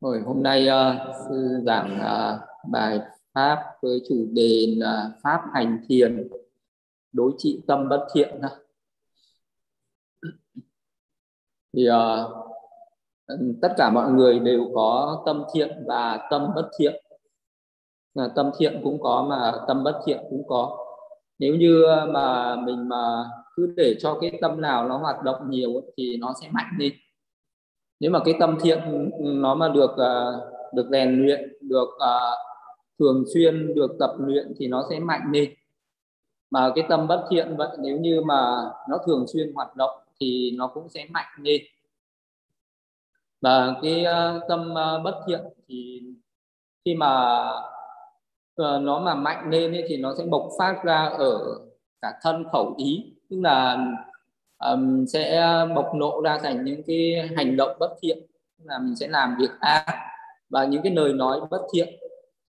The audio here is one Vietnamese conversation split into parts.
Rồi hôm nay uh, sư giảng uh, bài pháp với chủ đề là pháp hành thiền đối trị tâm bất thiện thì uh, tất cả mọi người đều có tâm thiện và tâm bất thiện. Là tâm thiện cũng có mà tâm bất thiện cũng có. Nếu như mà mình mà cứ để cho cái tâm nào nó hoạt động nhiều thì nó sẽ mạnh lên nếu mà cái tâm thiện nó mà được uh, được rèn luyện được uh, thường xuyên được tập luyện thì nó sẽ mạnh lên. Mà cái tâm bất thiện vậy nếu như mà nó thường xuyên hoạt động thì nó cũng sẽ mạnh lên. Và cái uh, tâm uh, bất thiện thì khi mà uh, nó mà mạnh lên ấy, thì nó sẽ bộc phát ra ở cả thân khẩu ý. Tức là um, sẽ ờ, bộc lộ ra thành những cái hành động bất thiện. Là mình sẽ làm việc ác và những cái lời nói bất thiện.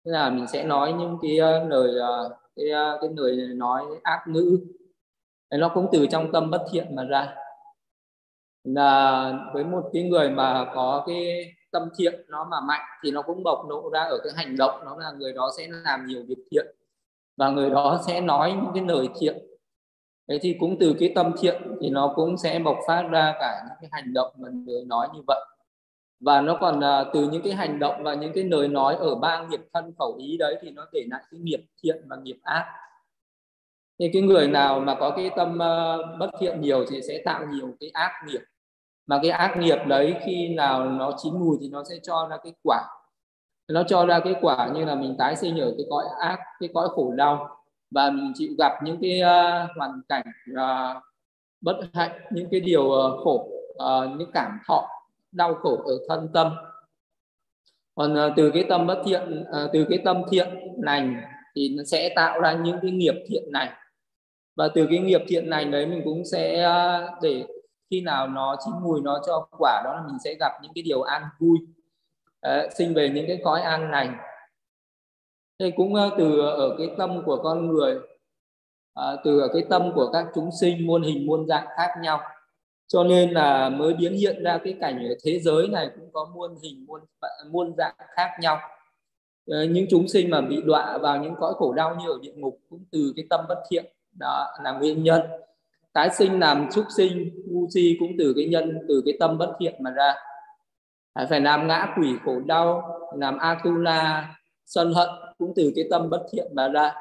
Tức là mình sẽ nói những cái ờ, lời ờ, cái cái lời nói ác ngữ. Nó cũng từ trong tâm bất thiện mà ra. Là với một cái người mà có cái tâm thiện nó mà mạnh thì nó cũng bộc lộ ra ở cái hành động. Nó là người đó sẽ làm nhiều việc thiện và người đó sẽ nói những cái lời thiện thế thì cũng từ cái tâm thiện thì nó cũng sẽ bộc phát ra cả những cái hành động mà người nói như vậy. Và nó còn uh, từ những cái hành động và những cái lời nói ở ba nghiệp thân khẩu ý đấy thì nó để lại cái nghiệp thiện và nghiệp ác. Thì cái người nào mà có cái tâm uh, bất thiện nhiều thì sẽ tạo nhiều cái ác nghiệp. Mà cái ác nghiệp đấy khi nào nó chín mùi thì nó sẽ cho ra cái quả. Nó cho ra cái quả như là mình tái sinh ở cái cõi ác cái cõi khổ đau và mình chịu gặp những cái uh, hoàn cảnh uh, bất hạnh những cái điều uh, khổ uh, những cảm thọ đau khổ ở thân tâm. Còn uh, từ cái tâm bất thiện uh, từ cái tâm thiện lành thì nó sẽ tạo ra những cái nghiệp thiện này. Và từ cái nghiệp thiện này đấy mình cũng sẽ uh, để khi nào nó chín mùi nó cho quả đó là mình sẽ gặp những cái điều an vui. Uh, sinh về những cái cõi an lành đây cũng ờ, từ ở cái tâm của con người à, từ ở cái tâm của các chúng sinh muôn hình muôn dạng khác nhau. Cho nên là mới biến hiện ra cái cảnh ở thế giới này cũng có muôn hình muôn muôn dạng khác nhau. À, những chúng sinh mà bị đọa vào những cõi khổ đau như ở địa ngục cũng từ cái tâm bất thiện đó là nguyên nhân. Tái sinh làm súc sinh ngu si cũng từ cái nhân từ cái tâm bất thiện mà ra. À, phải làm ngã quỷ khổ đau làm atula sân hận cũng từ cái tâm bất thiện mà ra.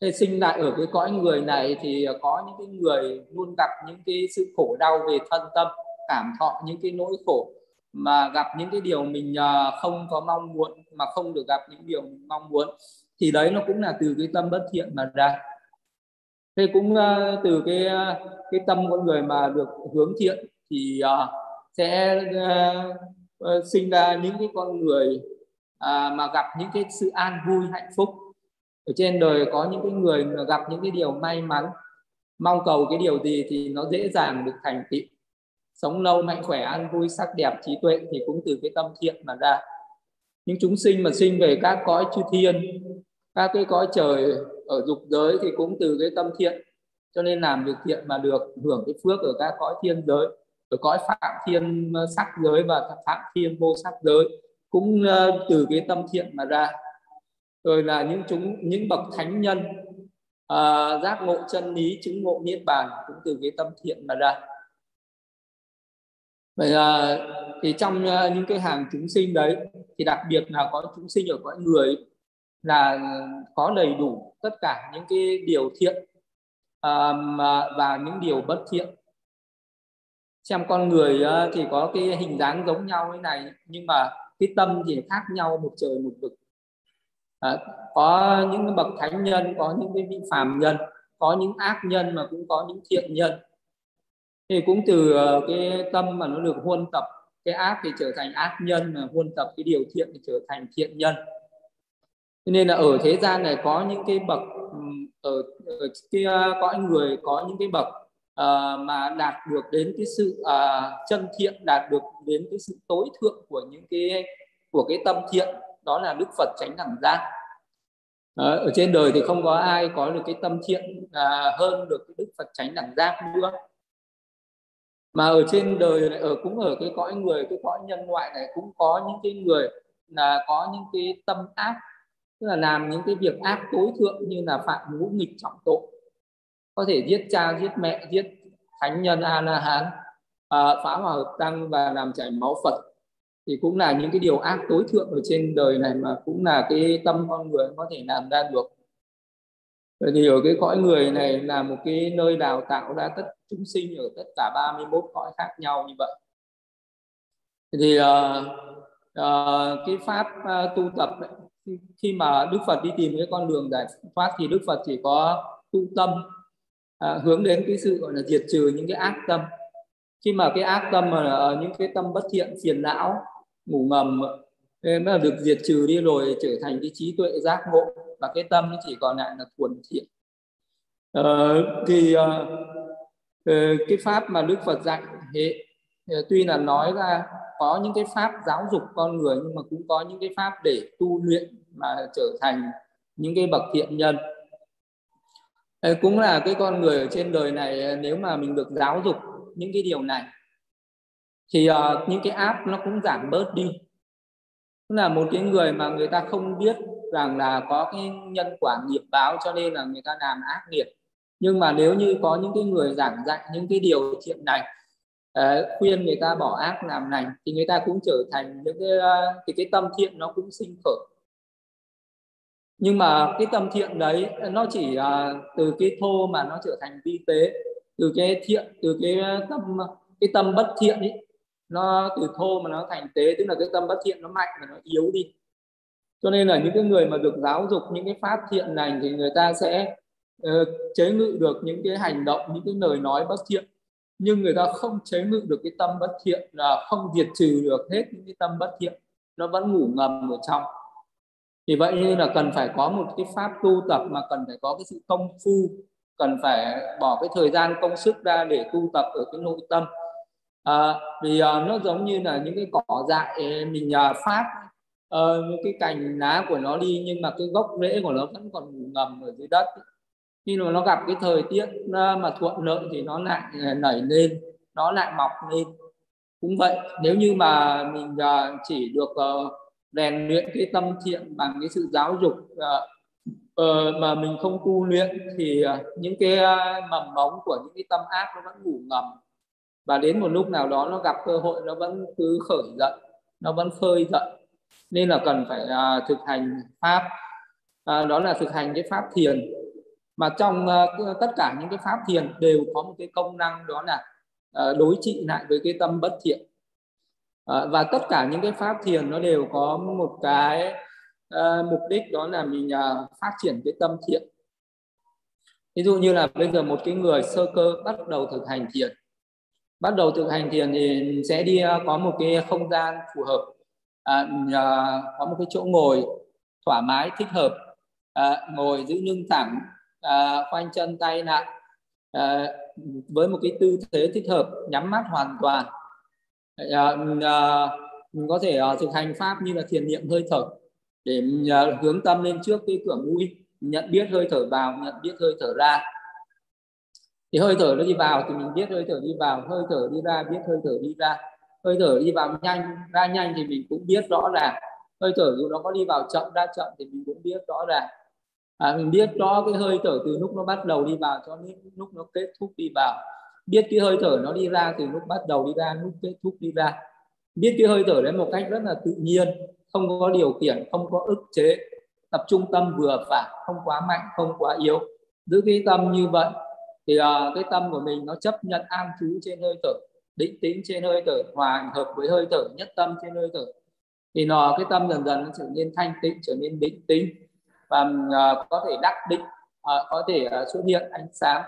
Thế sinh lại ở cái cõi người này thì có những cái người luôn gặp những cái sự khổ đau về thân tâm, cảm thọ những cái nỗi khổ mà gặp những cái điều mình ờ, không có mong muốn, mà không được gặp những điều mình mong muốn, thì đấy nó cũng là từ cái tâm bất thiện mà ra. Thế cũng ờ, từ cái ờ, cái tâm con người mà được hướng thiện thì sẽ sinh ra những cái con người à, mà gặp những cái sự an vui hạnh phúc. Ở trên đời có những cái người mà gặp những cái điều may mắn mong cầu cái điều gì thì nó dễ dàng được thành tựu. Sống lâu mạnh khỏe an vui sắc đẹp trí tuệ thì cũng từ cái tâm thiện mà ra. Những chúng sinh mà sinh về các cõi chư thiên các cái cõi trời ở dục giới thì cũng từ cái tâm thiện. Cho nên làm việc thiện mà được hưởng cái phước ở các cõi thiên giới ở cõi phạm thiên sắc giới và phạm thiên vô sắc giới cũng ờ, từ cái tâm thiện mà ra. Rồi là những chúng những bậc thánh nhân uh, giác ngộ chân lý chứng ngộ niết bàn cũng từ cái tâm thiện mà ra. Vậy là thì trong uh, những cái hàng chúng sinh đấy thì đặc biệt là có chúng sinh ở cõi người là có đầy đủ tất cả những cái điều thiện uh, và những điều bất thiện. Xem con người thì có cái hình dáng giống nhau thế này nhưng mà cái tâm thì khác nhau một trời một vực. À, có những bậc thánh nhân có những cái vị phàm nhân có những ác nhân mà cũng có những thiện nhân. Thì cũng từ ờ, cái tâm mà nó được huân tập cái ác thì trở thành ác nhân mà huân tập cái điều thiện thì trở thành thiện nhân. Cho nên là ở thế gian này có những cái bậc ở, ở cái ờ, có những người có những cái bậc uh, mà đạt được đến cái sự uh, chân thiện đạt được đến cái sự tối thượng của những cái của cái tâm thiện đó là đức phật tránh đẳng giác. Uh, ở trên đời thì không có ai có được cái tâm thiện uh, hơn được cái đức phật tránh đẳng giác nữa. Mà ở trên đời này ở cũng ở cái cõi người cái cõi nhân ngoại này cũng có những cái người là có những cái tâm ác tức là làm những cái việc ác tối thượng như là phạm ngũ nghịch trọng tội có thể giết cha giết mẹ giết thánh nhân a la hán à, phá hòa hợp tăng và làm chảy máu phật. Thì cũng là những cái điều ác tối thượng ở trên đời này mà cũng là cái tâm con người có thể làm ra được. Vậy thì ở cái cõi người này là một cái nơi đào tạo ra tất chúng sinh ở tất cả 31 cõi khác nhau như vậy. Thì uh, uh, cái pháp uh, tu tập ấy, khi mà Đức Phật đi tìm cái con đường giải thoát thì Đức Phật chỉ có tu tâm à, hướng đến cái sự gọi là diệt trừ những cái ác tâm. Khi mà cái ác tâm mà ờ, những cái tâm bất thiện phiền não ngủ ngầm mới là được diệt trừ đi rồi trở thành cái trí tuệ giác ngộ. Và cái tâm nó chỉ còn lại là thuần thiện. À, thì à, cái pháp mà đức phật dạy hệ tuy là nói ra có những cái pháp giáo dục con người nhưng mà cũng có những cái pháp để tu luyện mà trở thành những cái bậc thiện nhân cũng là cái con người ở trên đời này ờ, nếu mà mình được giáo dục những cái điều này thì uh, những cái áp nó cũng giảm bớt đi. Tức là một cái người mà người ta không biết rằng là có cái nhân quả nghiệp báo cho nên là người ta làm ác nghiệp. Nhưng mà nếu như có những cái người giảng dạy những cái điều thiện này uh, khuyên người ta bỏ ác làm lành thì người ta cũng trở thành những cái uh, thì cái tâm thiện nó cũng sinh khởi nhưng mà cái tâm thiện đấy nó chỉ uh, từ cái thô mà nó trở thành vi tế từ cái thiện từ cái tâm cái tâm bất thiện ấy nó từ thô mà nó thành tế tức là cái tâm bất thiện nó mạnh và nó yếu đi. Cho nên là những cái người mà được giáo dục những cái pháp thiện lành thì người ta sẽ uh, chế ngự được những cái hành động những cái lời nói bất thiện. Nhưng người ta không chế ngự được cái tâm bất thiện là không diệt trừ được hết những cái tâm bất thiện. Nó vẫn ngủ ngầm ở trong thì vậy nên là cần phải có một cái pháp tu tập mà cần phải có cái sự công phu cần phải bỏ cái thời gian công sức ra để tu tập ở cái nội tâm. À, vì à, nó giống như là những cái cỏ dại mình à, phát những cái cành lá của nó đi nhưng mà cái gốc rễ của nó vẫn còn ngầm ở dưới đất. Khi mà nó gặp cái thời tiết mà thuận lợi thì nó lại nảy lên nó lại mọc lên. Cũng vậy nếu như mà mình uh, chỉ được rèn luyện cái tâm thiện bằng cái sự giáo dục uh, mà mình không tu luyện thì uh, những cái uh, mầm mống của những cái tâm ác nó vẫn ngủ ngầm. Và đến một lúc nào đó nó gặp cơ hội nó vẫn cứ khởi dậy nó vẫn khơi dậy nên là cần phải uh, thực hành pháp. Uh, đó là thực hành cái pháp thiền. Mà trong uh, tất cả những cái pháp thiền đều có một cái công năng đó là uh, đối trị lại với cái tâm bất thiện. Ờ, và tất cả những cái pháp thiền nó đều có một cái uh, mục đích đó là mình uh, phát triển cái tâm thiện. Ví dụ như là bây giờ một cái người sơ cơ bắt đầu thực hành thiền bắt đầu thực hành thiền thì sẽ đi có một cái không gian phù hợp à, có một cái chỗ ngồi thoải mái thích hợp à, ngồi giữ lưng thẳng à, khoanh chân tay lại à, với một cái tư thế thích hợp nhắm mắt hoàn toàn à, à, mình có thể à, thực hành pháp như là thiền niệm hơi thở để à, hướng tâm lên trước cái cửa mũi nhận biết hơi thở vào nhận biết hơi thở ra. Thì hơi thở nó đi vào thì mình biết hơi thở đi vào hơi thở đi ra biết hơi thở đi ra. Hơi thở đi vào nhanh ra nhanh thì mình cũng biết rõ ràng. Hơi thở dù nó có đi vào chậm ra chậm thì mình cũng biết rõ ràng. À, mình biết rõ cái hơi thở từ lúc nó bắt đầu đi vào cho đến lúc nó kết thúc đi vào biết cái hơi thở nó đi ra từ lúc bắt đầu đi ra lúc kết thúc đi ra. Biết cái hơi thở đấy một cách rất là tự nhiên không có điều khiển không có ức chế. Tập trung tâm vừa phải không quá mạnh không quá yếu. Giữ cái tâm như vậy thì uh, cái tâm của mình nó chấp nhận an trú trên hơi thở định tĩnh trên hơi thở hòa hợp với hơi thở nhất tâm trên hơi thở. Thì nó cái tâm dần dần nó trở nên thanh tịnh trở nên định tĩnh. Và uh, có thể đắc định uh, có thể uh, xuất hiện ánh sáng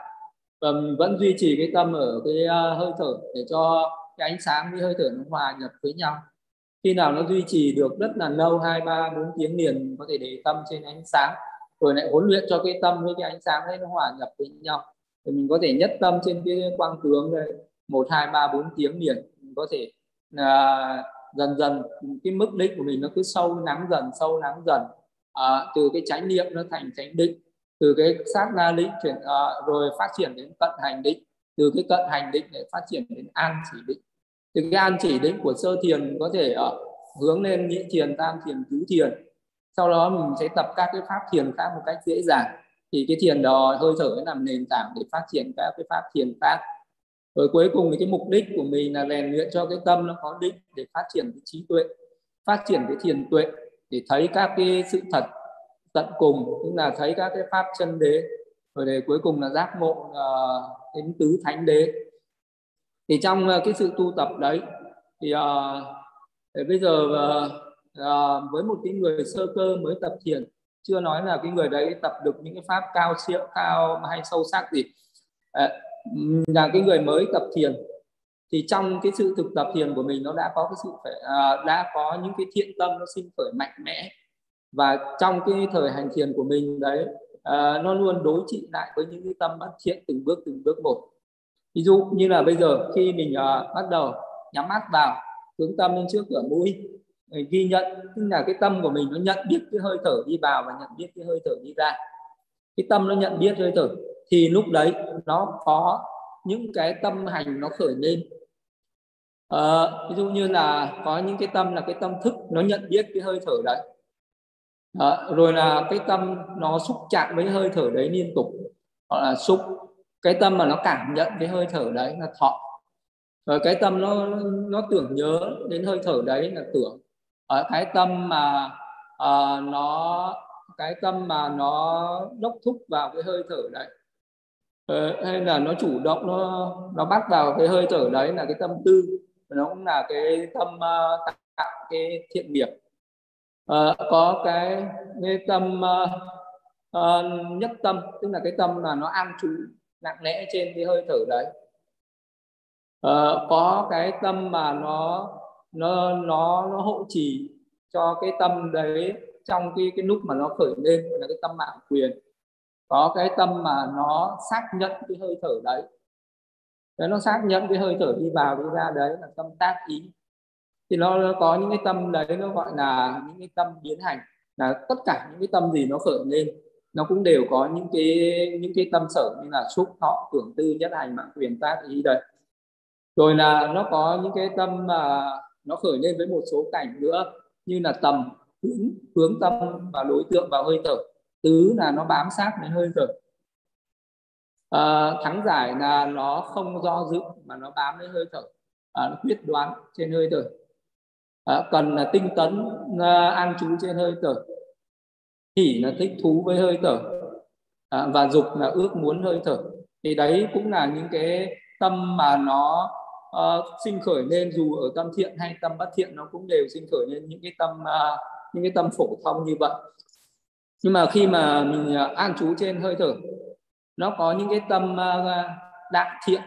và vẫn duy trì cái tâm ở cái à, hơi thở để cho cái ánh sáng với hơi thở nó hòa nhập với nhau. Khi nào nó duy trì được rất là lâu hai ba bốn tiếng liền có thể để tâm trên ánh sáng rồi lại huấn luyện cho cái tâm với cái ánh sáng đấy nó hòa nhập với nhau. Thì mình có thể nhất tâm trên cái quang tướng đây một hai ba bốn tiếng liền mình có thể à, dần dần cái mức định của mình nó cứ sâu nắng dần sâu nắng dần à, từ cái chánh niệm nó thành chánh định từ cái sát na định chuyển uh, rồi phát triển đến cận hành định từ cái cận hành định để phát triển đến an chỉ định. Từ cái an chỉ định của sơ thiền có thể uh, hướng lên nhị thiền tam thiền tứ thiền. Sau đó mình sẽ tập các cái pháp thiền khác một cách dễ dàng. Thì cái thiền đó hơi thở sẽ làm nền tảng để phát triển các cái pháp thiền khác. Rồi cuối cùng thì cái mục đích của mình là rèn luyện cho cái tâm nó có định để phát triển cái trí tuệ phát triển cái thiền tuệ để thấy các cái sự thật tận cùng tức là thấy các cái pháp chân đế. Rồi để cuối cùng là giác ngộ uh, đến tứ thánh đế. Thì trong uh, cái sự tu tập đấy thì uh, bây giờ uh, uh, với một cái người sơ cơ mới tập thiền chưa nói là cái người đấy tập được những cái pháp cao siêu cao hay sâu sắc gì. Uh, là cái người mới tập thiền thì trong cái sự thực tập thiền của mình nó đã có cái sự phải uh, đã có những cái thiện tâm nó sinh khởi mạnh mẽ và trong cái thời hành thiền của mình đấy uh, nó luôn đối trị lại với những cái tâm bất thiện từng bước từng bước một. Ví dụ như là bây giờ khi mình uh, bắt đầu nhắm mắt vào hướng tâm lên trước cửa mũi ghi nhận tức là cái tâm của mình nó nhận biết cái hơi thở đi vào và nhận biết cái hơi thở đi ra. Cái tâm nó nhận biết hơi thở thì lúc đấy nó có những cái tâm hành nó khởi lên. À, ví dụ như là có những cái tâm là cái tâm thức nó nhận biết cái hơi thở đấy à, rồi là cái tâm nó xúc chạm với hơi thở đấy liên tục. Hoặc là xúc cái tâm mà nó cảm nhận cái hơi thở đấy là thọ. Rồi cái tâm nó nó tưởng nhớ đến hơi thở đấy là tưởng. Ở cái tâm mà uh, nó cái tâm mà nó đốc thúc vào cái hơi thở đấy. Uh, hay là nó chủ động nó nó bắt vào cái hơi thở đấy là cái tâm tư. Nó cũng là cái tâm uh, tạo cái thiện nghiệp uh, có cái, cái tâm uh, uh, nhất tâm tức là cái tâm mà nó an trú nặng nề trên cái hơi thở đấy. Uh, có cái tâm mà nó nó nó nó hộ trì cho cái tâm đấy trong cái cái lúc mà nó khởi lên là cái tâm mạng quyền. Có cái tâm mà nó xác nhận cái hơi thở đấy. Đấy nó xác nhận cái hơi thở đi vào đi ra đấy là tâm tác ý thì nó, nó có những cái tâm đấy nó gọi là những cái tâm biến hành là tất cả những cái tâm gì nó khởi lên nó cũng đều có những cái những cái tâm sở như là xúc thọ tưởng tư nhất hành mạng quyền tác ý đấy. Rồi là nó có những cái tâm mà nó khởi lên với một số cảnh nữa như là tầm hướng hướng tâm và đối tượng vào hơi thở. Tứ là nó bám sát đến hơi thở. À, thắng giải là nó không do dự mà nó bám đến hơi thở. À, nó quyết đoán trên hơi thở à, cần là tinh tấn à, an trú trên hơi thở. Hỉ là thích thú với hơi thở. À, và dục là ước muốn hơi thở. Thì đấy cũng là những cái tâm mà nó uh, sinh khởi lên dù ở tâm thiện hay tâm bất thiện nó cũng đều sinh khởi lên những cái tâm uh, những cái tâm phổ thông như vậy. Nhưng mà khi mà mình uh, an trú trên hơi thở nó có những cái tâm uh, đại thiện.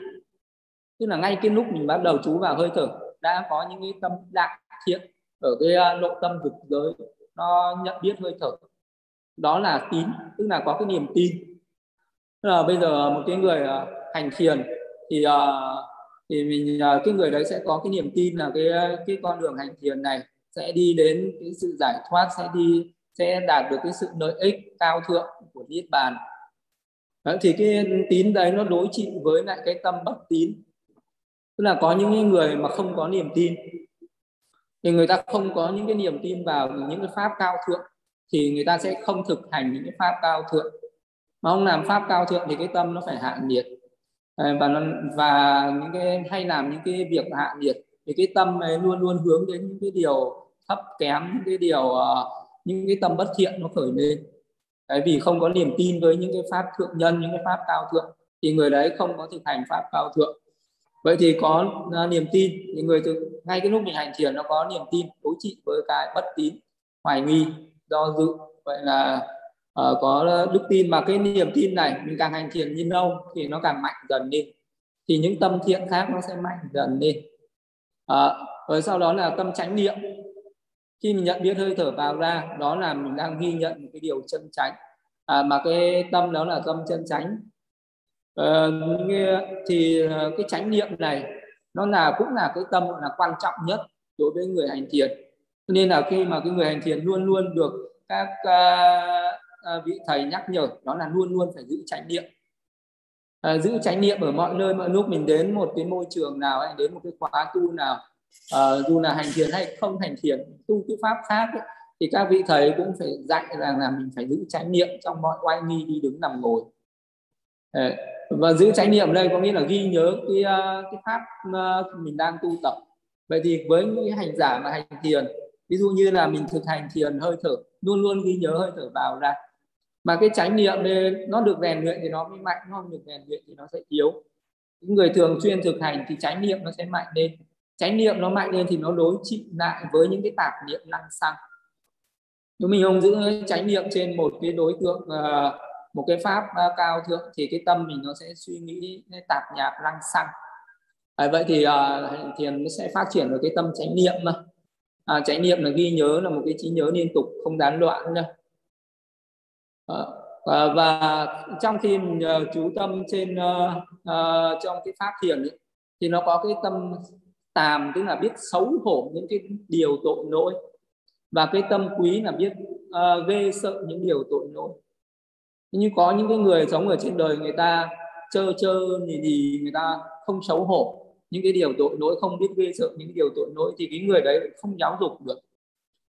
Tức là ngay cái lúc mình bắt đầu trú vào hơi thở đã có những cái tâm đại thiện ở cái à, nội tâm vực giới nó nhận biết hơi thở. Đó là tín tức là có cái niềm tin. Tức là bây giờ một cái người à, hành thiền thì à, thì mình cái người đấy sẽ có cái niềm tin là cái cái con đường hành thiền này sẽ đi đến cái sự giải thoát sẽ đi sẽ đạt được cái sự lợi ích cao thượng của niết bàn. Đấy, thì cái tín đấy nó đối trị với lại cái tâm bất tín. Tức là có những người mà không có niềm tin thì người ta không có những cái niềm tin vào những cái pháp cao thượng thì người ta sẽ không thực hành những cái pháp cao thượng mà ông làm pháp cao thượng thì cái tâm nó phải hạ nhiệt và nó và những cái hay làm những cái việc hạ nhiệt thì cái tâm ấy luôn luôn hướng đến những cái điều thấp kém những cái điều những cái tâm bất thiện nó khởi lên Đấy, vì không có niềm tin với những cái pháp thượng nhân những cái pháp cao thượng thì người đấy không có thực hành pháp cao thượng vậy thì có uh, niềm tin. Những người từ ngay cái lúc mình hành thiền nó có niềm tin đối trị với cái bất tín hoài nghi do dự. Vậy là uh, có đức tin. Mà cái niềm tin này mình càng hành thiền như lâu thì nó càng mạnh dần lên thì những tâm thiện khác nó sẽ mạnh dần lên à, ờ, rồi sau đó là tâm chánh niệm. Khi mình nhận biết hơi thở vào ra đó là mình đang ghi nhận một cái điều chân chánh. À, mà cái tâm đó là tâm chân chánh. Ờ, thì ờ, cái chánh niệm này nó là cũng là cái tâm là quan trọng nhất đối với người hành thiền. Nên là khi mà cái người hành thiền luôn luôn được các uh, vị thầy nhắc nhở đó là luôn luôn phải giữ chánh niệm uh, giữ chánh niệm ở mọi nơi mọi lúc mình đến một cái môi trường nào hay đến một cái khóa tu nào uh, dù là hành thiền hay không hành thiền tu cái pháp khác ấy, thì các vị thầy cũng phải dạy rằng là mình phải giữ chánh niệm trong mọi oai nghi đi đứng nằm ngồi. Uh, và giữ chánh niệm đây có nghĩa là ghi nhớ cái à, cái pháp à, mình đang tu tập. Vậy thì với những hành giả mà hành thiền ví dụ như là mình thực hành thiền hơi thở luôn luôn ghi nhớ hơi thở vào ra. Mà cái chánh niệm này nó được rèn luyện thì nó mới mạnh nó không được rèn luyện thì nó sẽ yếu. Những người thường xuyên thực hành thì chánh niệm nó sẽ mạnh lên. Chánh niệm nó mạnh lên thì nó đối trị lại với những cái tạp niệm năng xăng nếu mình không giữ chánh niệm trên một cái đối tượng uh, một cái pháp ờ, cao thượng thì cái tâm mình nó sẽ suy nghĩ tạp nhạp lăng xăng. À, vậy thì ờ, uh, thiền nó sẽ phát triển được cái tâm chánh niệm mà. À, chánh niệm là ghi nhớ là một cái trí nhớ liên tục không gián đoạn nữa à, ờ, và trong khi mình uh, chú tâm trên uh, uh, trong cái pháp thiền ấy, thì nó có cái tâm tàm tức là biết xấu hổ những cái điều tội lỗi. Và cái tâm quý là biết uh, ghê sợ những điều tội lỗi nhưng có những cái người sống ở trên đời người ta chơ chơ thì thì người ta không xấu hổ. Những cái điều tội lỗi không biết ghê sợ những cái điều tội lỗi thì cái người đấy không giáo dục được.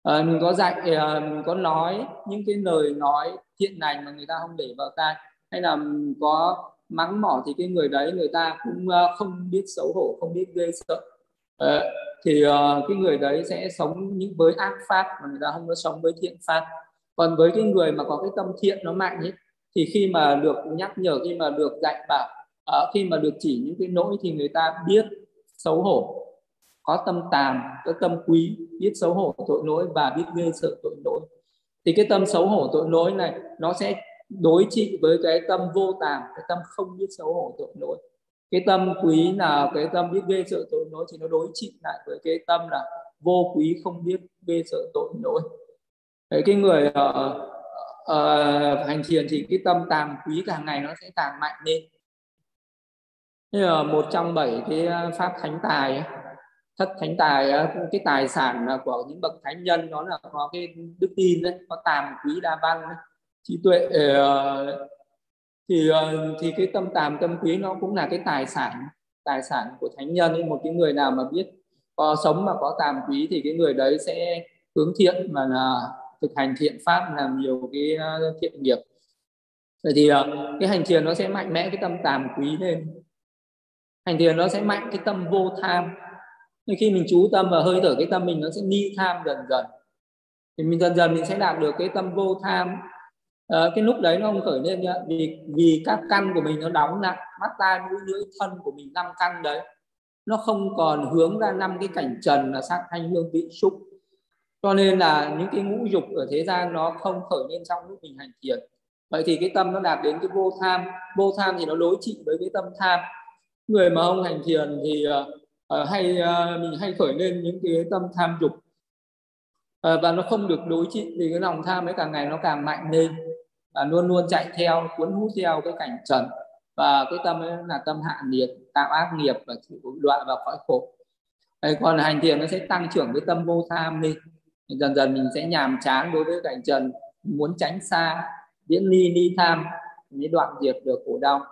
À, mình có dạy à, mình có nói những cái lời nói thiện lành mà người ta không để vào tai. Hay là có mắng mỏ thì cái người đấy người ta cũng à, không biết xấu hổ không biết ghê sợ. Ờ, à, thì uh, cái người đấy sẽ sống những với ác pháp mà người ta không có sống với thiện pháp. Còn với cái người mà có cái tâm thiện nó mạnh ấy thì khi mà được nhắc nhở khi mà được dạy bảo uh, khi mà được chỉ những cái lỗi thì người ta biết xấu hổ. Có tâm tàm có tâm quý biết xấu hổ tội lỗi và biết ghê sợ tội lỗi. Thì cái tâm xấu hổ tội lỗi này nó sẽ đối trị với cái tâm vô tàm cái tâm không biết xấu hổ tội lỗi. Cái tâm quý là cái tâm biết ghê sợ tội lỗi thì nó đối trị lại với cái tâm là vô quý không biết ghê sợ tội lỗi. Đấy, cái người uh, uh, hành thiền thì cái tâm tàng quý càng ngày nó sẽ càng mạnh lên Thế là một trong bảy cái ờ, pháp thánh tài thất thánh tài ờ, cái tài sản của những bậc thánh nhân đó là có cái đức tin đấy có tàm quý đa văn trí tuệ thì thì cái tâm tàm tâm quý nó cũng là cái tài sản tài sản của thánh nhân ấy. một cái người nào mà biết có sống mà có tàm quý thì cái người đấy sẽ hướng thiện mà là thực hành thiện pháp làm nhiều cái ờ, thiện nghiệp. Vậy thì ờ, cái hành thiền nó sẽ mạnh mẽ cái tâm tàm quý lên. Hành thiền nó sẽ mạnh cái tâm vô tham. Nhưng khi mình chú tâm và hơi thở cái tâm mình nó sẽ ni tham dần dần. Thì mình dần dần mình sẽ đạt được cái tâm vô tham. À, cái lúc đấy nó không khởi lên nhá vì vì các căn của mình nó đóng lại mắt tai mũi lưỡi thân của mình năm căn đấy. Nó không còn hướng ra năm cái cảnh trần là sắc thanh hương vị xúc cho nên là những cái ngũ dục ở thế gian nó không khởi lên trong lúc mình hành thiền. Vậy thì cái tâm nó đạt đến cái vô tham. Vô tham thì nó đối trị với cái tâm tham. Người mà không hành thiền thì uh, hay uh, mình hay khởi lên những cái tâm tham dục. Uh, và nó không được đối trị vì cái lòng tham ấy càng ngày nó càng mạnh lên và luôn luôn chạy theo cuốn hút theo cái cảnh trần. Và cái tâm ấy là tâm hạ nhiệt tạo ác nghiệp và chịu đọa vào cõi khổ. Đấy, còn hành thiền nó sẽ tăng trưởng cái tâm vô tham lên dần dần mình sẽ nhàm chán đối với cảnh trần. Muốn tránh xa viễn ly ni tham mới đoạn diệt được khổ đau.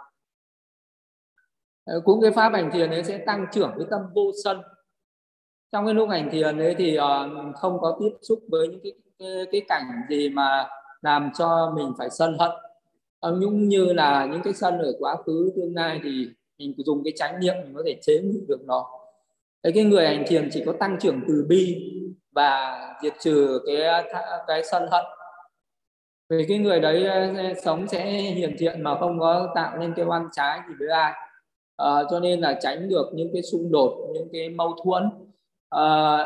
Ờ, cũng cái pháp hành thiền ấy sẽ tăng trưởng cái tâm vô sân. Trong cái lúc hành thiền ấy thì ờ, không có tiếp xúc với những cái, cái cái cảnh gì mà làm cho mình phải sân hận. Uh, cũng như là những cái sân ở quá khứ tương lai thì mình dùng cái chánh niệm mình có thể chế ngự được nó. Đấy, cái người hành thiền chỉ có tăng trưởng từ bi và diệt trừ cái cái sân hận. Vì cái người đấy ờ, sống sẽ hiền thiện mà không có tạo nên cái oan trái gì với ai. À, cho nên là tránh được những cái xung đột những cái mâu thuẫn. À,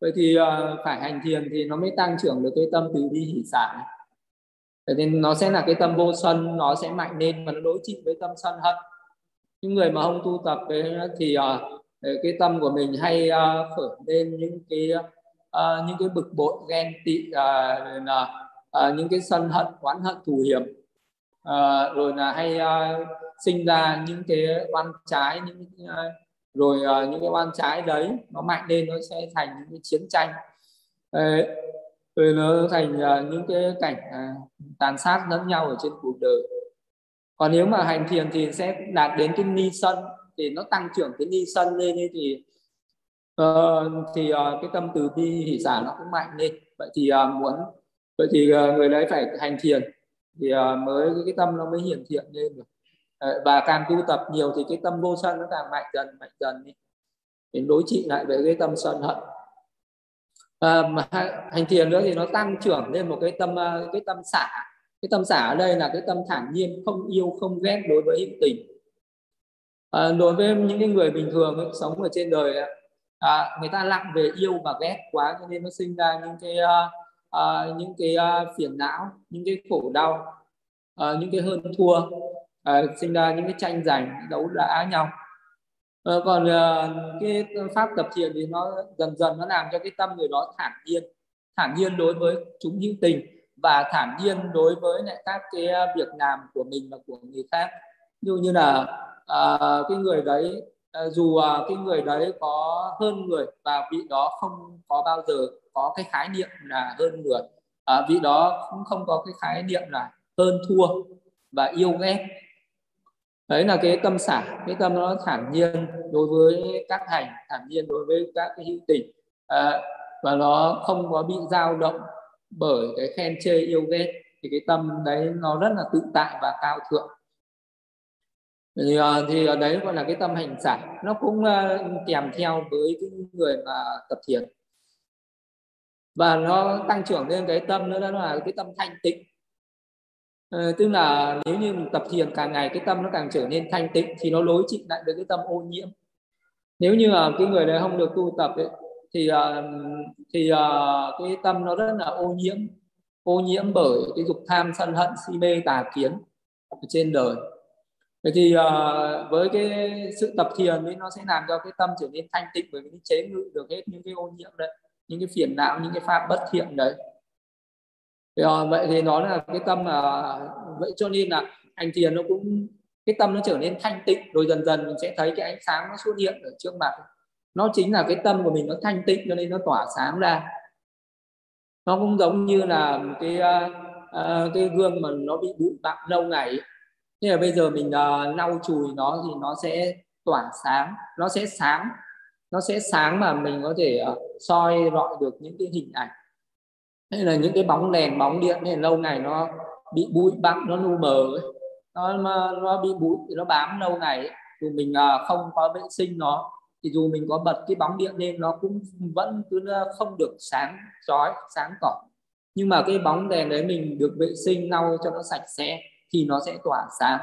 vậy thì à, phải hành thiền thì nó mới tăng trưởng được cái tâm từ bi hỷ sản. Thế nên nó sẽ là cái tâm vô sân nó sẽ mạnh lên và nó đối trị với tâm sân hận. Những người mà không tu tập ấy, thì cái tâm của mình hay uh, khởi lên những cái uh, những cái bực bội ghen tị uh, là uh, những cái sân hận oán hận thù hiểm. Uh, rồi là hay uh, sinh ra những cái oan trái những uh, rồi uh, những cái oan trái đấy nó mạnh lên nó sẽ thành những cái chiến tranh. Uh, rồi nó thành uh, những cái cảnh uh, tàn sát lẫn nhau ở trên cuộc đời. Còn nếu mà hành thiền thì sẽ đạt đến cái ni sân thì nó tăng trưởng cái ni sân lên thì uh, thì uh, cái tâm từ bi hỷ xả nó cũng mạnh lên vậy thì uh, muốn vậy thì uh, người đấy phải hành thiền thì uh, mới cái tâm nó mới hiển thiện lên được. Uh, và càng tu tập nhiều thì cái tâm vô sân nó càng mạnh dần mạnh dần đi. Đến đối trị lại với cái tâm sân hận. Uh, mà hành thiền nữa thì nó tăng trưởng lên một cái tâm cái tâm xả. Cái tâm xả ở đây là cái tâm thản nhiên không yêu không ghét đối với hữu tình. À, đối với những cái người bình thường ấy, sống ở trên đời ấy, à, người ta lặng về yêu và ghét quá cho nên nó sinh ra những cái uh, những cái uh, phiền não những cái khổ đau uh, những cái hơn thua uh, sinh ra những cái tranh giành đấu đá nhau. Uh, còn uh, cái pháp tập thiền thì nó dần dần nó làm cho cái tâm người đó thản nhiên thản nhiên đối với chúng hữu tình và thản nhiên đối với lại các cái việc làm của mình và của người khác. Như như là uh, cái người đấy Ờ, dù à, cái người đấy có hơn người và vị đó không có bao giờ có cái khái niệm là hơn người à, vị đó cũng không có cái khái niệm là hơn thua và yêu ghét. Đấy là cái tâm xả cái tâm nó thản nhiên đối với các hành thản nhiên đối với các cái hữu tình à, và nó không có bị dao động bởi cái khen chê yêu ghét. Thì cái tâm đấy nó rất là tự tại và cao thượng thì, ờ, thì ở đấy gọi là cái tâm hành xả nó cũng uh, kèm theo với cái người mà tập thiền. Và nó tăng trưởng lên cái tâm nữa đó là cái tâm thanh tịnh. Uh, tức là nếu như mình tập thiền càng ngày cái tâm nó càng trở nên thanh tịnh thì nó lối trị lại được cái tâm ô nhiễm. Nếu như là cái người này không được tu tập ấy, thì uh, thì uh, cái tâm nó rất là ô nhiễm. Ô nhiễm bởi cái dục tham sân hận si mê tà kiến trên đời vậy thì uh, với cái sự tập thiền ấy nó sẽ làm cho cái tâm trở nên thanh tịnh bởi vì chế ngự được hết những cái ô nhiễm đấy những cái phiền não những cái pháp bất thiện đấy. Thì, uh, vậy thì nó là cái tâm mà uh, vậy cho nên là hành thiền nó cũng cái tâm nó trở nên thanh tịnh rồi dần dần mình sẽ thấy cái ánh sáng nó xuất hiện ở trước mặt. Nó chính là cái tâm của mình nó thanh tịnh cho nên nó tỏa sáng ra. Nó cũng giống như là cái uh, uh, cái gương mà nó bị bụi bặm lâu ngày ấy thế là bây giờ mình uh, lau chùi nó thì nó sẽ tỏa sáng nó sẽ sáng nó sẽ sáng mà mình có thể uh, soi rọi được những cái hình ảnh hay là những cái bóng đèn bóng điện này lâu ngày nó bị bụi bặm nó lu mờ ấy. nó nó bị bụi thì nó bám lâu ngày ấy. dù mình uh, không có vệ sinh nó thì dù mình có bật cái bóng điện lên nó cũng vẫn cứ không được sáng chói sáng tỏ nhưng mà cái bóng đèn đấy mình được vệ sinh lau cho nó sạch sẽ thì nó sẽ tỏa sáng.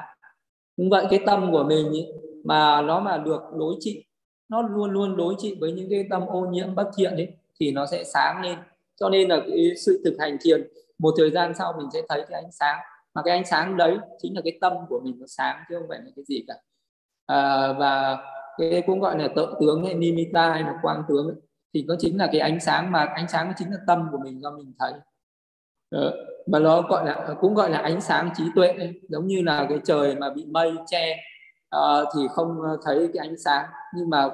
Cũng vậy cái tâm của mình ý, mà nó mà được đối trị nó luôn luôn đối trị với những cái tâm ô nhiễm bất thiện ấy thì nó sẽ sáng lên. Cho nên là cái sự thực hành thiền một thời gian sau mình sẽ thấy cái ánh sáng. Mà cái ánh sáng đấy chính là cái tâm của mình nó sáng chứ không phải là cái gì cả. À, và cái cũng gọi là tự tướng hay nimitta hay là quang tướng ấy, thì nó chính là cái ánh sáng mà ánh sáng chính là tâm của mình do mình thấy. Đó mà nó gọi là ờ, cũng gọi là ánh sáng trí tuệ giống như là cái trời mà bị mây che uh, thì không thấy cái ánh sáng. Nhưng mà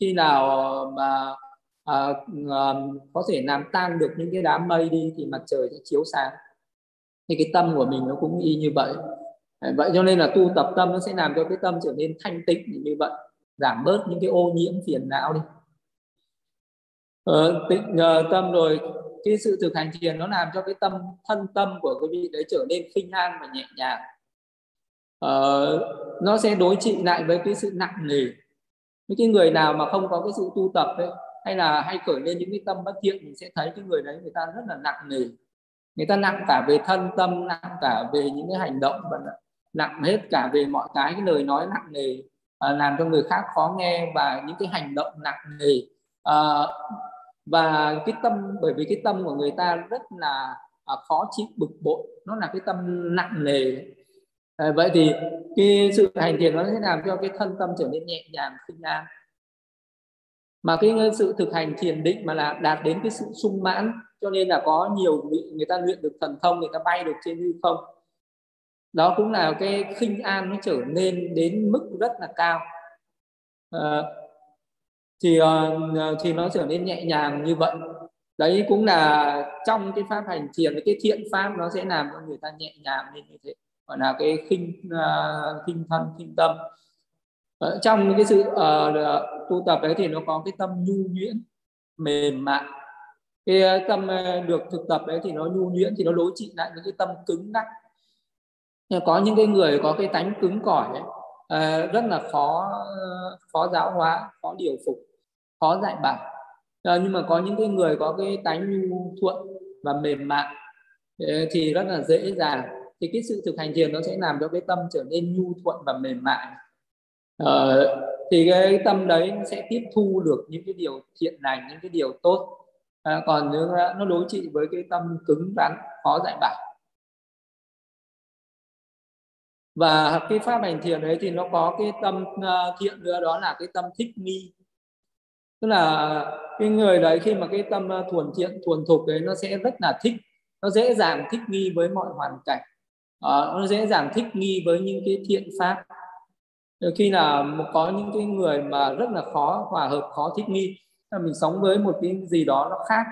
khi nào mà uh, uh, có thể làm tan được những cái đám mây đi thì mặt trời sẽ chiếu sáng. Thì cái tâm của mình nó cũng y như vậy. Vậy cho nên là tu tập tâm nó sẽ làm cho cái tâm trở nên thanh tịnh như vậy giảm bớt những cái ô nhiễm phiền não đi. Ờ, tịnh uh, tâm rồi cái sự thực hành thiền nó làm cho cái tâm thân tâm của quý vị đấy trở nên khinh an và nhẹ nhàng. Ờ, nó sẽ đối trị lại với cái sự nặng nề. Những cái người nào mà không có cái sự tu tập ấy hay là hay khởi lên những cái tâm bất thiện mình sẽ thấy cái người đấy người ta rất là nặng nề. Người ta nặng cả về thân tâm nặng cả về những cái hành động và nặng hết cả về mọi cái cái lời nói nặng nề à, làm cho người khác khó nghe và những cái hành động nặng nề. À, và cái tâm bởi vì cái tâm của người ta rất là à, khó chịu bực bội. Nó là cái tâm nặng nề. À, vậy thì cái sự hành thiền nó sẽ làm cho cái thân tâm trở nên nhẹ nhàng khinh an mà cái sự thực hành thiền định mà là đạt đến cái sự sung mãn cho nên là có nhiều vị người ta luyện được thần thông người ta bay được trên hư không. Đó cũng là cái khinh an nó trở nên đến mức rất là cao. À, thì ờ, ờ, thì nó trở nên nhẹ nhàng như vậy. Đấy cũng là trong cái pháp hành thiền cái thiện pháp nó sẽ làm cho người ta nhẹ nhàng lên như thế gọi là cái khinh uh, khinh thân khinh tâm. Ở trong cái sự uh, tu tập ấy thì nó có cái tâm nhu nhuyễn mềm mại. Cái tâm được thực tập đấy thì nó nhu nhuyễn thì nó đối trị lại những cái tâm cứng ngắc. Có những cái người có cái tánh cứng cỏi ấy, uh, rất là khó khó giáo hóa khó điều phục khó dạy bảo à, nhưng mà có những cái người có cái tánh nhu thuận và mềm mại ờ, thì rất là dễ dàng. Thì cái sự thực hành thiền nó sẽ làm cho cái tâm trở nên nhu thuận và mềm mại. À, thì cái tâm đấy sẽ tiếp thu được những cái điều thiện lành những cái điều tốt. À, còn nếu nó đối trị với cái tâm cứng rắn khó dạy bảo và cái pháp hành thiền đấy thì nó có cái tâm thiện nữa đó là cái tâm thích nghi tức là cái người đấy khi mà cái tâm ờ, thuần thiện thuần thục đấy nó sẽ rất là thích nó dễ dàng thích nghi với mọi hoàn cảnh. Uh, nó dễ dàng thích nghi với những cái thiện pháp. Khi là có những cái người mà rất là khó hòa hợp khó thích nghi là mình sống với một cái gì đó nó khác.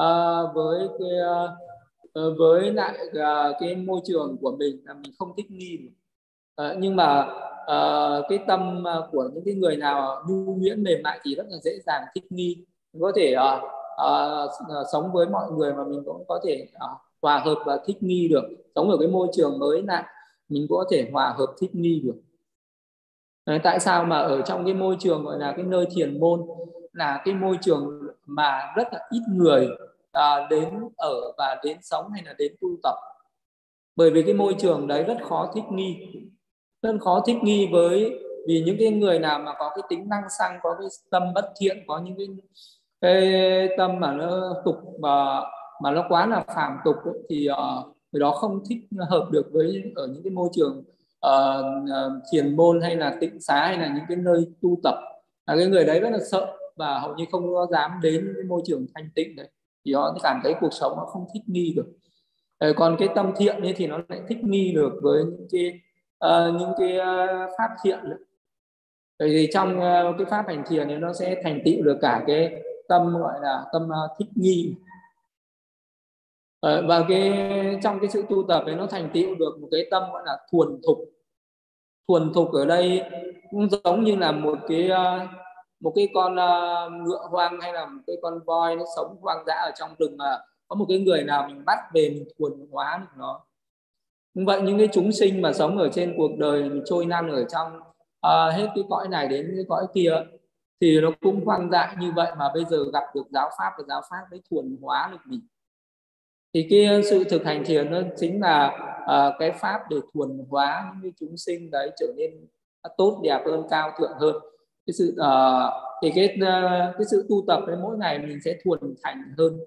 Uh, với cái uh, với lại uh, cái môi trường của mình là mình không thích nghi. Uh, nhưng mà uh, cái tâm ờ, của những cái người nào nhu nhuyễn mềm mại thì rất là dễ dàng thích nghi. Mình có thể uh, uh, sống với mọi người mà mình cũng có thể uh, hòa hợp và thích nghi được. Sống ở cái môi trường mới lại mình cũng có thể hòa hợp thích nghi được. Đấy, tại sao mà ở trong cái môi trường gọi là cái nơi thiền môn là cái môi trường mà rất là ít người à, đến ở và đến sống hay là đến tu tập? Bởi vì cái môi trường đấy rất khó thích nghi rất khó thích nghi với vì những cái người nào mà có cái tính năng sang có cái tâm bất thiện có những cái cái tâm mà nó tục và mà nó quá là phàm tục ấy, thì uh, người đó không thích hợp được với ở những cái môi trường uh, thiền môn hay là tịnh xá hay là những cái nơi tu tập. Là cái người đấy rất là sợ và hầu như không có dám đến cái môi trường thanh tịnh đấy. Thì họ cảm thấy cuộc sống nó không thích nghi được. Còn cái tâm thiện ấy thì nó lại thích nghi được với những cái uh, những cái uh, pháp thiện. Bởi vì trong uh, cái pháp hành thiền thì nó sẽ thành tựu được cả cái tâm gọi là tâm uh, thích nghi. Uh, và cái trong cái sự tu tập ấy nó thành tựu được một cái tâm gọi là thuần thục. Thuần thục ở đây cũng giống như là một cái uh, một cái con uh, ngựa hoang hay là một cái con voi nó sống hoang dã ở trong rừng mà có một cái người nào mình bắt về mình thuần hóa được nó vậy những cái chúng sinh mà sống ở trên cuộc đời trôi năn ở trong uh, hết cái cõi này đến cái cõi kia thì nó cũng hoang dại như vậy mà bây giờ gặp được giáo pháp và giáo pháp mới thuần hóa được mình thì cái sự thực hành thiền nó chính là uh, cái pháp để thuần hóa những cái chúng sinh đấy trở nên tốt đẹp hơn cao thượng hơn. Cái sự uh, thì cái uh, cái sự tu tập đấy mỗi ngày mình sẽ thuần thành hơn.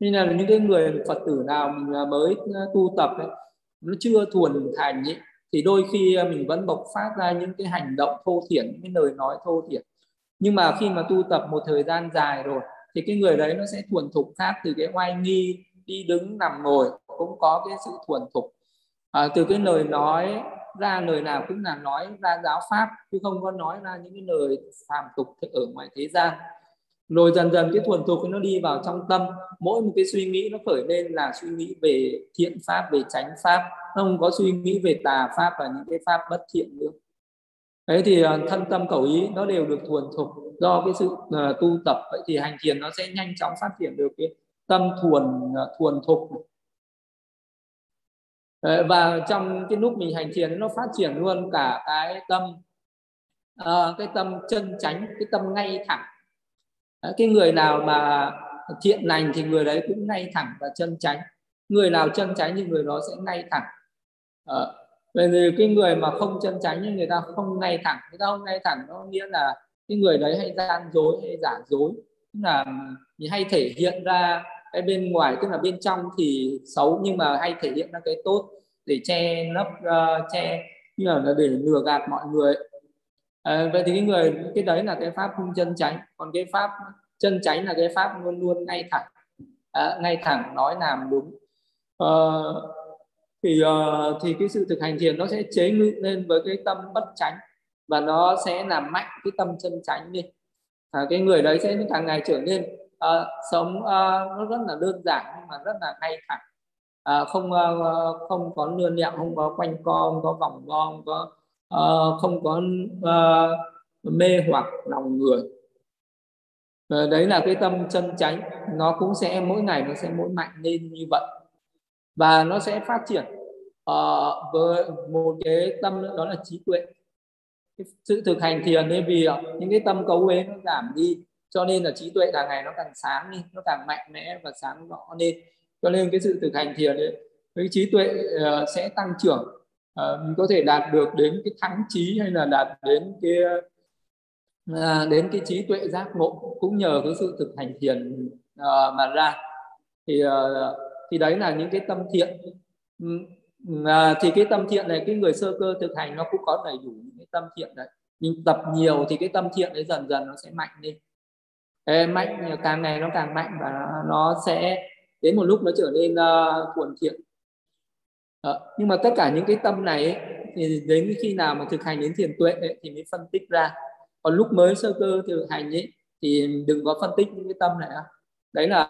Nên là những cái người phật tử nào mình mới tu tập ấy, nó chưa thuần thành ấy, thì đôi khi à, mình vẫn bộc phát ra những cái hành động thô thiển những cái lời nói thô thiển. Nhưng mà khi mà tu tập một thời gian dài rồi thì cái người đấy nó sẽ thuần thục khác từ cái oai nghi đi đứng nằm ngồi cũng có cái sự thuần thục. À, từ cái lời nói ra lời nào cũng là nói ra giáo pháp chứ không có nói ra những cái lời phàm tục ở ngoài thế gian rồi dần dần cái thuần thục nó đi vào trong tâm. Mỗi một cái suy nghĩ nó khởi lên là suy nghĩ về thiện pháp về chánh pháp. Nó không có suy nghĩ về tà pháp và những cái pháp bất thiện nữa. Đấy thì ờ, thân tâm khẩu ý nó đều được thuần thục. Do cái sự uh, tu tập vậy thì hành thiền nó sẽ nhanh chóng phát triển được cái tâm thuần uh, thuần thục. Và trong cái lúc mình hành thiền nó phát triển luôn cả cái tâm uh, cái tâm chân chánh cái tâm ngay thẳng cái người nào mà thiện lành thì người đấy cũng ngay thẳng và chân chánh. Người nào chân chánh thì người đó sẽ ngay thẳng. Ờ, Về vì cái người mà không chân chánh thì người ta không ngay thẳng. Người ta không ngay thẳng nó nghĩa là cái người đấy hay gian dối hay giả dối. Tức là hay thể hiện ra cái bên ngoài tức là bên trong thì xấu nhưng mà hay thể hiện ra cái tốt để che lấp uh, che như là để lừa gạt mọi người à, vậy thì cái người cái đấy là cái pháp không chân chánh. Còn cái pháp chân chánh là cái pháp luôn luôn ngay thẳng. À, ngay thẳng nói làm đúng. À, thì uh, thì cái sự thực hành thiền nó sẽ chế ngự lên với cái tâm bất chánh và nó sẽ làm mạnh cái tâm chân chánh đi. À, cái người đấy sẽ càng ngày trở nên uh, sống uh, nó rất là đơn giản nhưng mà rất là ngay thẳng. Uh, không uh, không có lươn lẹo không có quanh co không có vòng vo không có uh, không có uh, mê hoặc lòng người. Và đấy là cái tâm chân chánh. Nó cũng sẽ mỗi ngày nó sẽ mỗi mạnh lên như vậy. Và nó sẽ phát triển uh, với một cái tâm nữa đó là trí tuệ. Cái sự thực hành thiền nên vì những cái tâm cấu uế nó giảm đi cho nên là trí tuệ càng ngày nó càng sáng đi nó càng mạnh mẽ và sáng rõ lên. Cho nên cái sự thực hành thiền ấy, cái trí tuệ uh, sẽ tăng trưởng uh, mình có thể đạt được đến cái thắng trí hay là đạt đến cái uh, đến cái trí tuệ giác ngộ cũng nhờ cái sự thực hành thiền uh, mà ra. Thì uh, thì đấy là những cái tâm thiện. À, thì cái tâm thiện này cái người sơ cơ thực hành nó cũng có đầy đủ những cái tâm thiện đấy. Mình tập nhiều thì cái tâm thiện đấy dần dần nó sẽ mạnh lên Ê, mạnh càng ngày nó càng mạnh và nó sẽ đến một lúc nó trở nên uh, thuần thiện à, nhưng mà tất cả những cái tâm này ấy, thì đến khi nào mà thực hành đến thiền tuệ ấy, thì mới phân tích ra. Còn lúc mới sơ cơ thực hành ấy thì đừng có phân tích những cái tâm này đấy là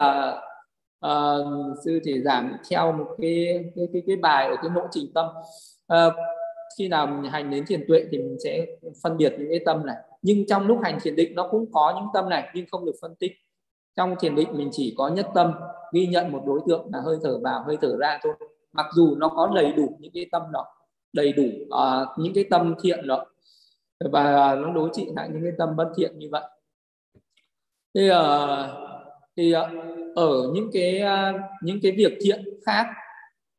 uh, sư thì giảm theo một cái cái cái, cái bài ở cái lộ trình tâm. Uh, khi nào mình hành đến thiền tuệ thì mình sẽ phân biệt những cái tâm này. Nhưng trong lúc hành thiền định nó cũng có những tâm này nhưng không được phân tích. Trong thiền định mình chỉ có nhất tâm ghi nhận một đối tượng là hơi thở vào hơi thở ra thôi mặc dù nó có đầy đủ những cái tâm đó đầy đủ uh, những cái tâm thiện đó và nó đối trị lại những cái tâm bất thiện như vậy. À, thì uh, thì uh, ở những cái uh, những cái việc thiện khác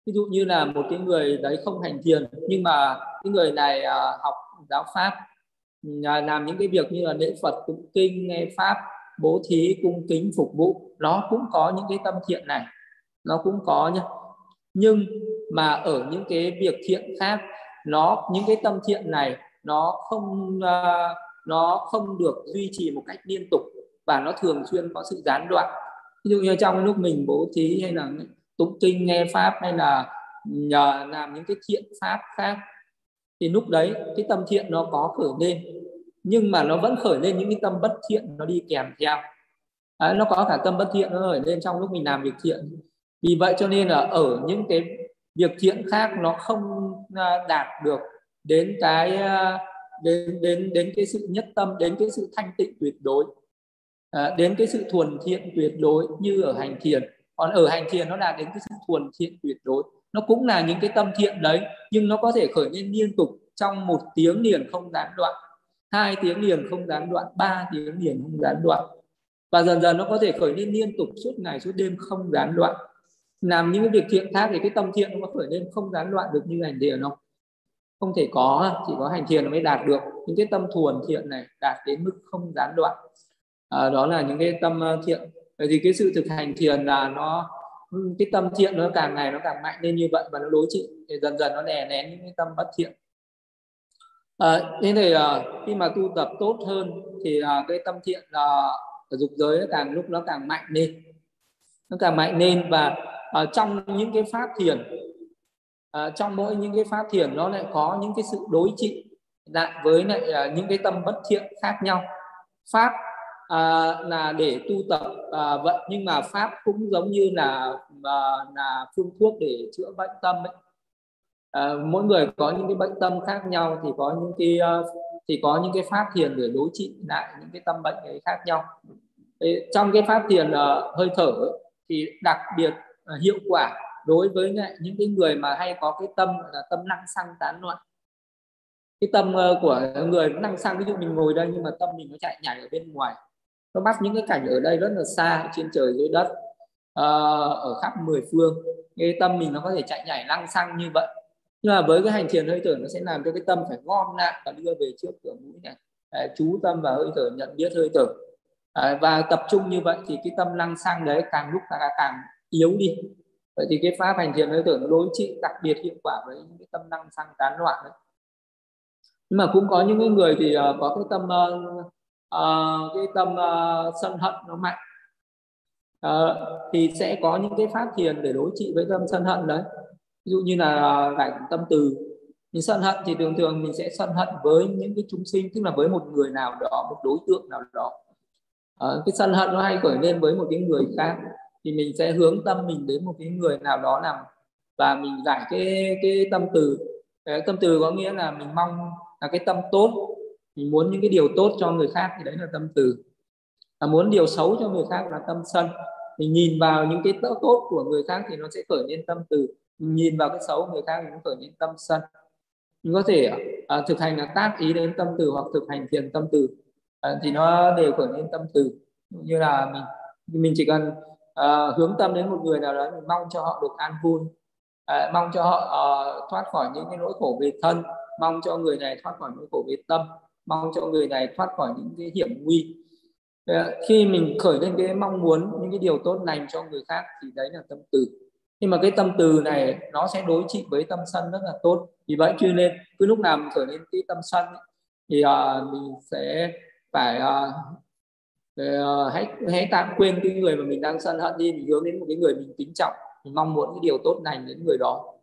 ví dụ như là một cái người đấy không hành thiền nhưng mà cái người này uh, học giáo pháp uh, làm những cái việc như là lễ phật tụng kinh nghe pháp bố thí cung kính phục vụ nó cũng có những cái tâm thiện này nó cũng có nhá nhưng mà ở những cái việc thiện khác nó những cái tâm thiện này nó không uh, nó không được duy trì một cách liên tục và nó thường xuyên có sự gián đoạn. Ví dụ như trong lúc mình bố thí hay là tụng kinh nghe pháp hay là nhờ làm những cái thiện pháp khác thì lúc đấy cái tâm thiện nó có khởi lên. Nhưng mà nó vẫn khởi lên những cái tâm bất thiện nó đi kèm theo. Đấy, nó có cả tâm bất thiện nó khởi lên trong lúc mình làm việc thiện vì vậy cho nên là ở những cái việc thiện khác nó không à, đạt được đến cái à, đến đến đến cái sự nhất tâm đến cái sự thanh tịnh tuyệt đối à, đến cái sự thuần thiện tuyệt đối như ở hành thiền. Còn ở hành thiền nó đạt đến cái sự thuần thiện tuyệt đối. Nó cũng là những cái tâm thiện đấy nhưng nó có thể khởi lên liên tục trong một tiếng liền không gián đoạn hai tiếng liền không gián đoạn ba tiếng liền không gián đoạn. Và dần dần nó có thể khởi lên liên tục suốt ngày suốt đêm không gián đoạn làm những cái việc thiện khác thì cái tâm thiện nó khởi lên không gián đoạn được như hành thiền không? Không thể có chỉ có hành thiền nó mới đạt được. Những cái tâm thuần thiện này đạt đến mức không gián đoạn. À, đó là những cái tâm ờ, thiện. Vậy thì cái sự thực hành thiền là nó ừ, cái tâm thiện nó càng ngày nó càng mạnh lên như vậy và nó đối trị. Thì dần dần nó đè nén những cái tâm bất thiện. À, thế thì à, khi mà tu tập tốt hơn thì à, cái tâm thiện là ở dục giới nó càng lúc nó càng mạnh lên. Nó càng mạnh lên và ở trong những cái pháp thiền uh, trong mỗi những cái pháp thiền nó lại có những cái sự đối trị lại với lại ờ, những cái tâm bất thiện khác nhau pháp à, là để tu tập à, vậy nhưng mà pháp cũng giống như là à, là phương thuốc để chữa bệnh tâm ấy. À, mỗi người có những cái bệnh tâm khác nhau thì có những cái uh, thì có những cái pháp thiền để đối trị lại những cái tâm bệnh ấy khác nhau Thế, trong cái pháp thiền uh, hơi thở ấy, thì đặc biệt À, hiệu quả đối với những cái người mà hay có cái tâm là tâm năng xăng tán loạn. Cái tâm ờ, của người năng sang ví dụ mình ngồi đây nhưng mà tâm mình nó chạy nhảy ở bên ngoài nó bắt những cái cảnh ở đây rất là xa trên trời dưới đất ờ, ở khắp mười phương. Cái tâm mình nó có thể chạy nhảy lăng xăng như vậy. Nhưng mà với cái hành thiền hơi thở nó sẽ làm cho cái tâm phải gom lại và đưa về trước cửa mũi này. Đấy, chú tâm vào hơi thở nhận biết hơi thở. Và tập trung như vậy thì cái tâm lăng xăng đấy càng lúc càng càng yếu đi. Vậy thì cái pháp hành thiền hơi tưởng nó đối trị đặc biệt hiệu quả với những cái tâm năng sang tán loạn đấy. Nhưng mà cũng có những người thì uh, có cái tâm uh, uh, cái tâm uh, sân hận nó mạnh. Uh, thì sẽ có những cái pháp thiền để đối trị với tâm sân hận đấy. Ví dụ như là giải tâm từ. Mình sân hận thì thường thường mình sẽ sân hận với những cái chúng sinh tức là với một người nào đó một đối tượng nào đó. Uh, cái sân hận nó hay khởi lên với một cái người khác thì mình sẽ hướng tâm mình đến một cái người nào đó làm và mình giải cái cái tâm từ. Cái tâm từ có nghĩa là mình mong là cái tâm tốt mình muốn những cái điều tốt cho người khác thì đấy là tâm từ. Và muốn điều xấu cho người khác là tâm sân. Mình nhìn vào những cái tốt của người khác thì nó sẽ khởi lên tâm từ. Mình nhìn vào cái xấu của người khác thì nó khởi lên tâm sân. Mình có thể à, thực hành là tác ý đến tâm từ hoặc thực hành thiền tâm từ. À, thì nó đều khởi lên tâm từ. Như là mình mình chỉ cần uh, hướng tâm đến một người nào đó mình mong cho họ được an vui. Uh, mong cho họ uh, thoát khỏi những cái nỗi khổ về thân mong cho người này thoát khỏi nỗi khổ về tâm mong cho người này thoát khỏi những cái hiểm nguy. Khi mình khởi lên cái mong muốn những cái điều tốt lành cho người khác thì đấy là tâm từ. Nhưng mà cái tâm từ này nó sẽ đối trị với tâm sân rất là tốt. Vì vậy cho nên cứ lúc nào mình khởi lên cái tâm sân ấy, thì uh, mình sẽ phải uh, uh, hãy hãy tạm quên cái người mà mình đang sân hận đi mình hướng đến một cái người mình kính trọng mình mong muốn cái điều tốt lành đến người đó.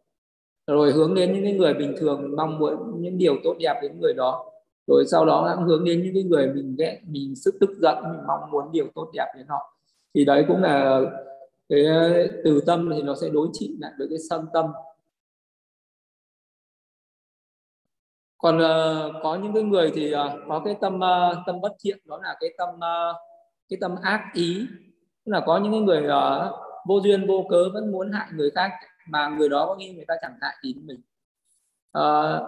Rồi hướng đến những cái người bình thường mong muốn những điều tốt đẹp đến người đó. Rồi sau đó cũng hướng đến những cái người mình ghét mình sức tức giận mình mong muốn điều tốt đẹp đến họ. Thì đấy cũng là cái ờ, từ tâm thì nó sẽ đối trị lại với cái sân tâm. Còn uh, có những cái người thì uh, có cái tâm uh, tâm bất thiện đó là cái tâm uh, cái tâm ác ý. Tức là có những cái người uh, vô duyên vô cớ vẫn muốn hại người khác mà người đó có nghĩ người ta chẳng hại gì mình. Uh,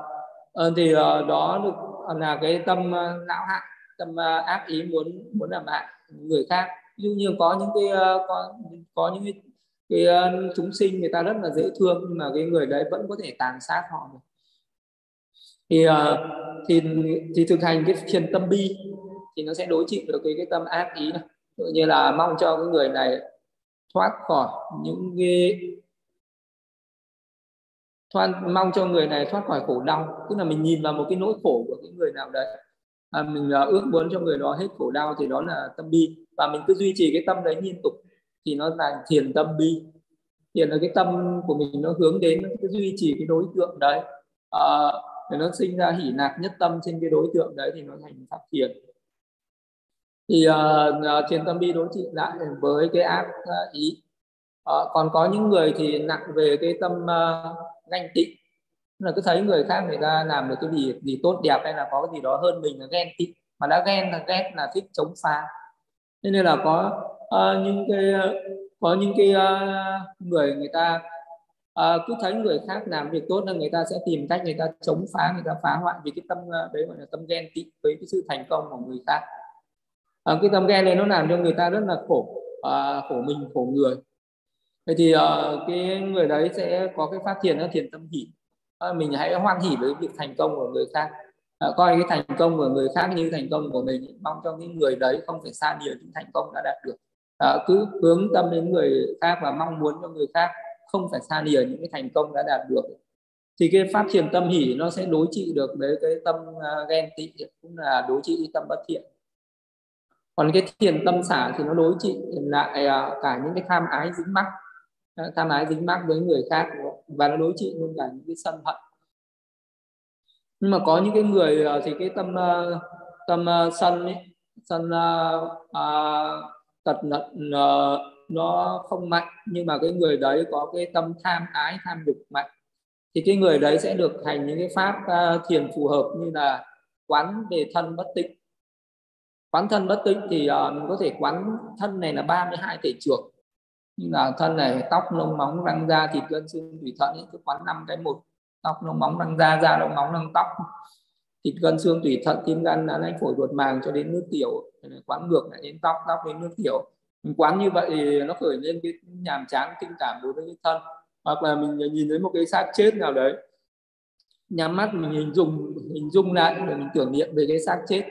uh, thì uh, đó được là cái tâm uh, não hại tâm uh, ác ý muốn muốn làm hại người khác. Ví dụ như có những cái uh, có có những cái, cái uh, chúng sinh người ta rất là dễ thương nhưng mà cái người đấy vẫn có thể tàn sát họ được thì ờ, thì thì thực hành cái thiền tâm bi thì nó sẽ đối trị được cái cái tâm ác ý này. Tự như là mong cho cái người này thoát khỏi những cái thoát mong cho người này thoát khỏi khổ đau. Tức là mình nhìn vào một cái nỗi khổ của cái người nào đấy à, mình uh, ước muốn cho người đó hết khổ đau thì đó là tâm bi. Và mình cứ duy trì cái tâm đấy liên tục thì nó là thiền tâm bi. Thiền là cái tâm của mình nó hướng đến nó cứ duy trì cái đối tượng đấy. À, để nó sinh ra hỷ nạc nhất tâm trên cái đối tượng đấy thì nó thành pháp thiền. Thì uh, thiền tâm bi đối trị lại với cái ác uh, ý. Uh, còn có những người thì nặng về cái tâm uh, ganh tị. Là cứ thấy người khác người ta làm được cái gì gì tốt đẹp hay là có cái gì đó hơn mình là ghen tị. Mà đã ghen là ghét là thích chống phá. Nên là có uh, những cái có những cái uh, người người ta à, cứ thấy người khác làm việc tốt là người ta sẽ tìm cách người ta chống phá người ta phá hoại vì cái tâm ờ, đấy gọi là tâm ghen tị với cái sự thành công của người khác. À, cái tâm ghen này nó làm cho người ta rất là khổ à, khổ mình khổ người. Vậy thì à, cái người đấy sẽ có cái phát triển nó thiền tâm hỷ. À, mình hãy hoan hỷ với việc thành công của người khác. À, coi cái thành công của người khác như thành công của mình. Mong cho những người đấy không phải xa nhiều những thành công đã đạt được. À, cứ hướng tâm đến người khác và mong muốn cho người khác không phải xa lìa những cái thành công đã đạt được. Thì cái phát thiền tâm hỷ nó sẽ đối trị được với cái tâm à, ghen tị cũng là đối trị tâm bất thiện. Còn cái thiền tâm xả thì nó đối trị lại à, cả những cái tham ái dính mắc à, tham ái dính mắc với người khác và nó đối trị luôn cả những cái sân hận. Nhưng mà có những cái người thì cái tâm tâm sân ấy sân uh, tật nận uh, nó không mạnh nhưng mà cái người đấy có cái tâm tham ái tham dục mạnh thì cái người đấy sẽ được hành những cái pháp uh, thiền phù hợp như là quán về thân bất tịnh. Quán thân bất tịnh thì uh, mình có thể quán thân này là 32 thể trưởng. Như là thân này tóc lông móng răng da thịt gân xương tủy thận ấy, cứ quán năm cái một tóc lông móng răng da da lông móng răng tóc thịt gân xương tủy thận tim gan não phổi ruột màng cho đến nước tiểu quán ngược lại đến tóc tóc đến nước tiểu quán như vậy thì nó khởi lên cái nhàm chán kinh cảm đối với cái thân. Hoặc là mình nhìn thấy một cái xác chết nào đấy nhắm mắt mình hình dung hình dung lại để mình tưởng niệm về cái xác chết.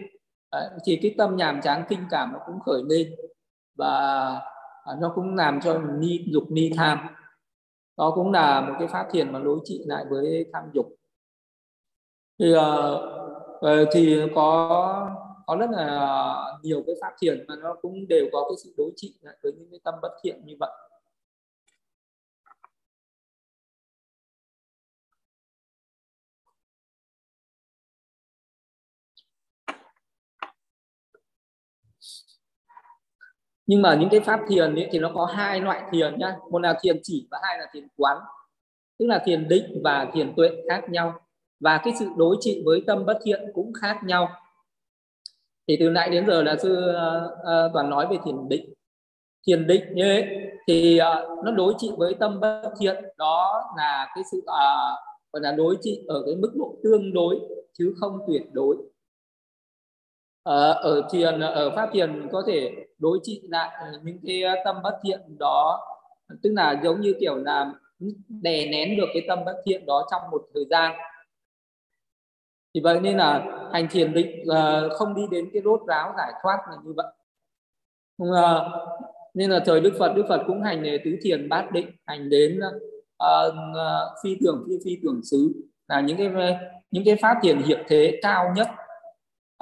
Đấy, thì cái tâm nhàm chán kinh cảm nó cũng khởi lên và nó cũng làm cho mình ni dục ni tham. Đó cũng là một cái phát thiền mà đối trị lại với tham dục. Thì uh, thì có có rất là nhiều cái pháp thiền mà nó cũng đều có cái sự đối trị với những cái tâm bất thiện như vậy. Nhưng mà những cái pháp thiền ấy, thì nó có hai loại thiền nhá. Một là thiền chỉ và hai là thiền quán. Tức là thiền định và thiền tuệ khác nhau. Và cái sự đối trị với tâm bất thiện cũng khác nhau thì từ nãy đến giờ là sư uh, toàn nói về thiền định thiền định như thế. Thì uh, nó đối trị với tâm bất thiện đó là cái sự uh, gọi là đối trị ở cái mức độ tương đối chứ không tuyệt đối. Uh, ở thiền ở pháp thiền có thể đối trị lại những cái tâm bất thiện đó. Tức là giống như kiểu là đè nén được cái tâm bất thiện đó trong một thời gian thì vậy nên là hành thiền định uh, không đi đến cái rốt ráo giải thoát là như vậy. Uh, nên là thời đức phật đức phật cũng hành tứ thiền bát định hành đến uh, uh, phi tưởng phi phi tưởng xứ là những cái những cái pháp thiền hiệp thế cao nhất.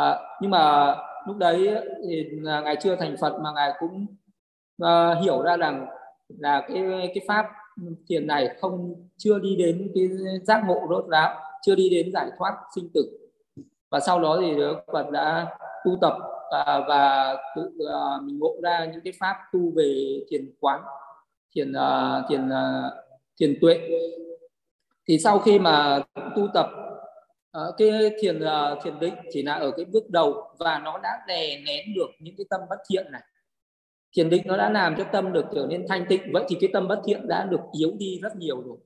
Uh, nhưng mà lúc đấy thì ngài chưa thành phật mà ngài cũng uh, hiểu ra rằng là cái cái pháp thiền này không chưa đi đến cái giác ngộ rốt ráo chưa đi đến giải thoát sinh tử. Và sau đó thì Đức Phật đã tu tập và, và tự uh, mình ngộ ra những cái pháp tu về thiền quán thiền uh, thiền uh, thiền tuệ. Thì sau khi mà tu tập uh, cái thiền uh, thiền định chỉ là ở cái bước đầu và nó đã đè nén được những cái tâm bất thiện này. Thiền định nó đã làm cho tâm được trở nên thanh tịnh vậy thì cái tâm bất thiện đã được yếu đi rất nhiều rồi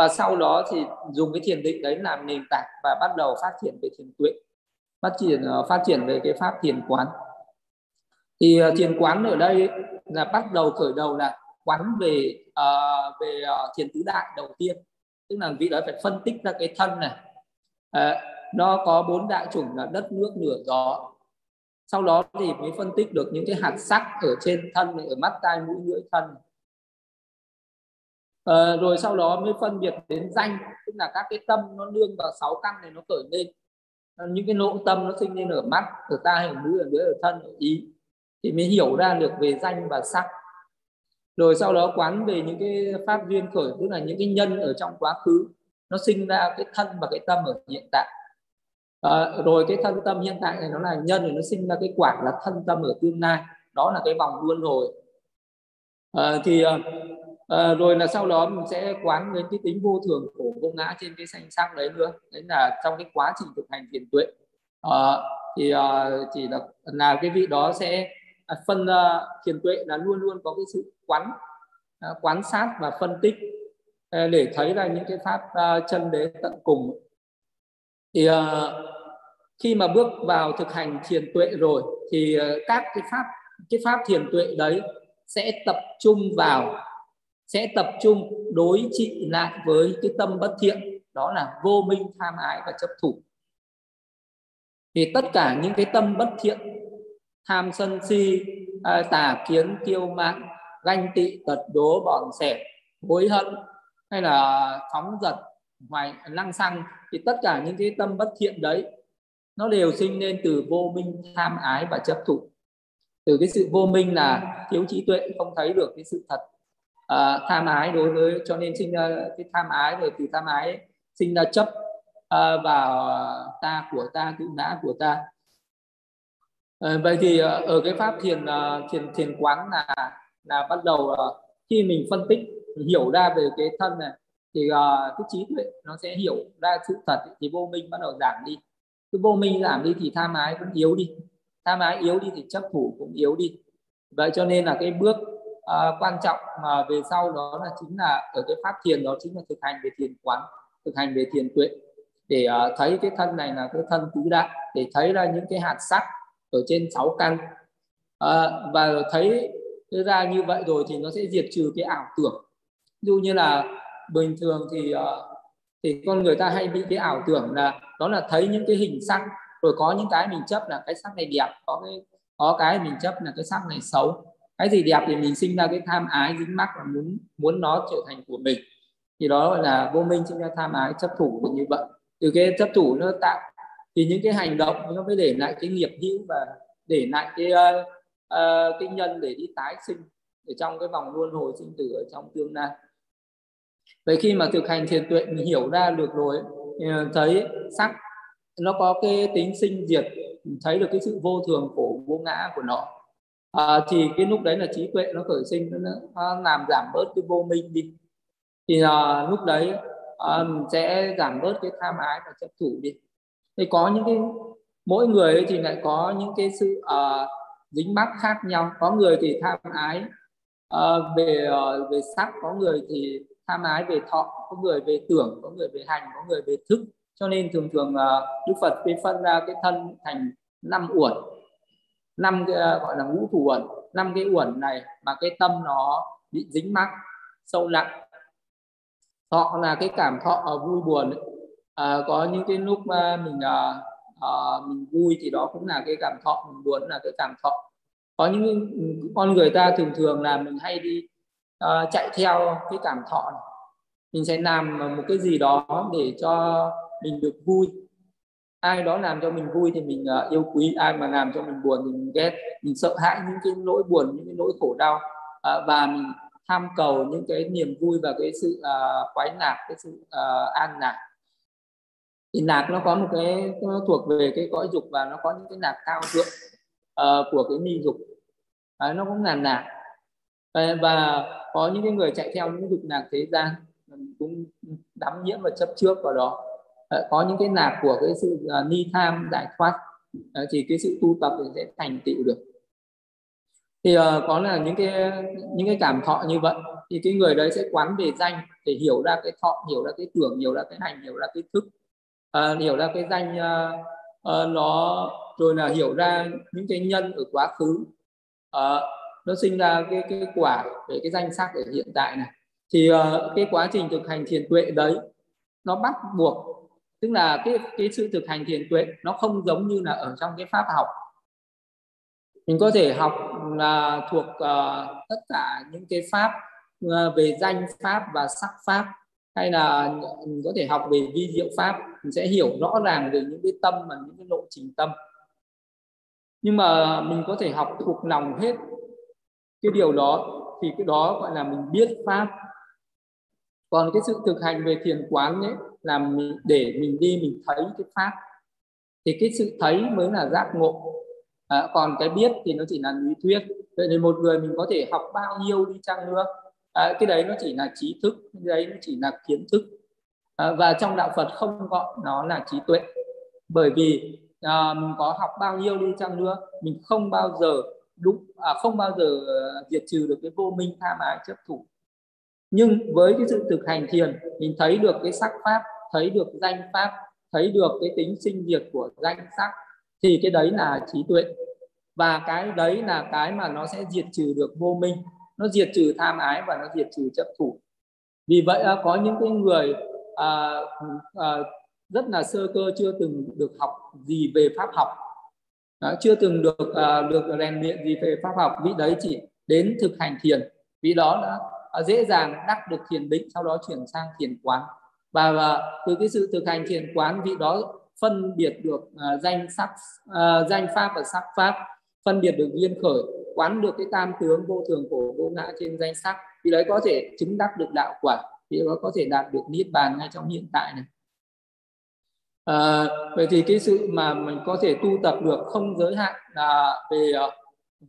và sau đó thì dùng cái thiền định đấy làm nền tảng và bắt đầu phát triển về thiền tuệ phát triển ờ, phát triển về cái pháp thiền quán. Thì ờ, thiền quán ở đây là bắt đầu khởi đầu là quán về uh, về uh, thiền tứ đại đầu tiên. Tức là vị đó phải phân tích ra cái thân này. Uh, nó có bốn đại chủng là đất nước lửa gió. Sau đó thì mới phân tích được những cái hạt sắc ở trên thân ở mắt tai mũi lưỡi thân à, rồi sau đó mới phân biệt đến danh tức là các cái tâm nó nương vào sáu căn này nó khởi lên. Ờ, những cái lỗ tâm nó sinh lên ở mắt ở tai ở mũi ở lưỡi ở thân ở ý thì mới hiểu ra được về danh và sắc. Rồi sau đó quán về những cái pháp duyên khởi tức là những cái nhân ở trong quá khứ nó sinh ra cái thân và cái tâm ở hiện tại. À, rồi cái thân tâm hiện tại này nó là nhân thì nó sinh ra cái quả là thân tâm ở tương lai. Đó là cái vòng luân hồi. À, thì à, rồi là sau đó mình sẽ quán đến cái tính vô thường của vô ngã trên cái sanh sắc đấy nữa. Đấy là trong cái quá trình thực hành thiền tuệ. À, thì à, chỉ là là cái vị đó sẽ à, phân à, thiền tuệ là luôn luôn có cái sự quán à, quán sát và phân tích à, để thấy là những cái pháp à, chân đế tận cùng. Thì à, khi mà bước vào thực hành thiền tuệ rồi thì các cái pháp cái pháp thiền tuệ đấy sẽ tập trung vào sẽ tập trung đối trị lại với cái tâm bất thiện, đó là vô minh, tham ái và chấp thủ. Thì tất cả những cái tâm bất thiện, tham sân si à, tà kiến, kiêu mạn, ganh tị, tật, đố bọn sẻ hối hận, hay là phóng giật hoài, lăng xăng, thì tất cả những cái tâm bất thiện đấy, nó đều sinh lên từ vô minh, tham ái và chấp thủ. Từ cái sự vô minh là thiếu trí tuệ, không thấy được cái sự thật uh, tham ái đối với cho nên sinh ra cái tham ái rồi từ tham ái sinh ra chấp uh, vào ờ, ta của ta tự ngã của ta. Uh, vậy thì uh, ở cái pháp thiền uh, thiền thiền quán là là bắt đầu uh, khi mình phân tích hiểu ra về cái thân này thì uh, cái trí tuệ nó sẽ hiểu ra sự thật thì vô minh bắt đầu giảm đi. Cứ vô minh giảm đi thì tham ái cũng yếu đi. Tham ái yếu đi thì chấp thủ cũng yếu đi. Vậy cho nên là cái bước à, quan trọng mà về sau đó là chính là ở cái pháp thiền đó chính là thực hành về thiền quán thực hành về thiền tuệ. Để uh, thấy cái thân này là cái thân tứ đại để thấy ra những cái hạt sắc ở trên sáu căn. À, và thấy ra như vậy rồi thì nó sẽ diệt trừ cái ảo tưởng. Dụ như là bình thường thì uh, thì con người ta hay bị cái ảo tưởng là đó là thấy những cái hình sắc rồi có những cái mình chấp là cái sắc này đẹp có cái có cái mình chấp là cái sắc này xấu cái gì đẹp thì mình sinh ra cái tham ái dính mắc và muốn muốn nó trở thành của mình. Thì đó gọi là vô minh sinh ra tham ái chấp thủ như vậy. Từ cái chấp thủ nó tạo thì những cái hành động nó mới để lại cái nghiệp hữu và để lại cái uh, uh, cái nhân để đi tái sinh ở trong cái vòng luân hồi sinh tử ở trong tương lai. Vậy khi mà thực hành thiền tuệ mình hiểu ra được rồi thấy sắc nó có cái tính sinh diệt thấy được cái sự vô thường khổ vô ngã của nó à, thì cái lúc đấy là trí tuệ nó khởi sinh nó, nó làm giảm bớt cái vô minh đi. Thì à, lúc đấy mình sẽ giảm bớt cái tham ái và chấp thủ đi. Thì có những cái mỗi người thì lại có những cái sự à, dính mắc khác nhau. Có người thì tham ái à, về à, về sắc có người thì tham ái về thọ có người về tưởng có người về hành có người về thức. Cho nên thường thường uh, đức phật phân ra cái thân thành năm uẩn năm cái ờ, gọi là ngũ thủ uẩn. Năm cái uẩn này mà cái tâm nó bị dính mắc sâu nặng thọ là cái cảm thọ ờ, vui buồn à, có những cái lúc mà mình à, à, mình vui thì đó cũng là cái cảm thọ mình buồn là cái cảm thọ. Có những con người ta thường thường là mình hay đi uh, chạy theo cái cảm thọ này. mình sẽ làm một cái gì đó để cho mình được vui ai đó làm cho mình vui thì mình uh, yêu quý ai mà làm cho mình buồn thì mình ghét. Mình sợ hãi những cái nỗi buồn những cái nỗi khổ đau. Uh, và mình tham cầu những cái niềm vui và cái sự ờ, uh, khoái lạc cái sự uh, an lạc thì lạc nó có một cái nó thuộc về cái cõi dục và nó có những cái lạc cao thượng uh, của cái ni dục. Đấy, nó cũng là nạc. Và có những cái người chạy theo những dục lạc thế gian cũng đắm nhiễm và chấp trước vào đó. Ờ, có những cái nạp của cái sự uh, ni tham giải thoát. Ờ, thì cái sự tu tập thì sẽ thành tựu được. Thì uh, có là những cái những cái cảm thọ như vậy thì cái người đấy sẽ quán về danh để hiểu ra cái thọ hiểu ra cái tưởng hiểu ra cái hành hiểu ra cái thức. Uh, hiểu ra cái danh uh, uh, nó rồi là hiểu ra những cái nhân ở quá khứ. Uh, nó sinh ra cái cái quả về cái danh sắc ở hiện tại này. Thì uh, cái quá trình thực hành thiền tuệ đấy nó bắt buộc tức là cái cái sự thực hành thiền tuệ nó không giống như là ở trong cái pháp học. Mình có thể học là thuộc uh, tất cả những cái pháp uh, về danh pháp và sắc pháp hay là mình có thể học về vi diệu pháp mình sẽ hiểu rõ ràng về những cái tâm và những cái lộ trình tâm. Nhưng mà mình có thể học thuộc lòng hết cái điều đó thì cái đó gọi là mình biết pháp. Còn cái sự thực hành về thiền quán ấy là mình, để mình đi mình thấy cái pháp thì cái sự thấy mới là giác ngộ. À, còn cái biết thì nó chỉ là lý thuyết. Vậy nên một người mình có thể học bao nhiêu đi chăng nữa? À, cái đấy nó chỉ là trí thức cái đấy nó chỉ là kiến thức. À, và trong đạo Phật không gọi nó là trí tuệ. Bởi vì à, mình có học bao nhiêu đi chăng nữa mình không bao giờ đúng à, không bao giờ à, diệt trừ được cái vô minh tham ái chấp thủ nhưng với cái sự thực hành thiền mình thấy được cái sắc pháp thấy được danh pháp thấy được cái tính sinh diệt của danh sắc thì cái đấy là trí tuệ. Và cái đấy là cái mà nó sẽ diệt trừ được vô minh. Nó diệt trừ tham ái và nó diệt trừ chấp thủ. Vì vậy à, có những cái người à, à, rất là sơ cơ chưa từng được học gì về pháp học. Đó, chưa từng được à, được rèn luyện gì về pháp học. Vị đấy chỉ đến thực hành thiền. Vì đó đã dễ dàng đắc được thiền định sau đó chuyển sang thiền quán. Và, và từ cái sự thực hành thiền quán vị đó phân biệt được uh, danh sắc uh, danh pháp và sắc pháp phân biệt được viên khởi quán được cái tam tướng vô thường khổ vô ngã trên danh sắc. Thì đấy có thể chứng đắc được đạo quả thì nó có thể đạt được niết bàn ngay trong hiện tại này. À, vậy thì cái sự mà mình có thể tu tập được không giới hạn là về à,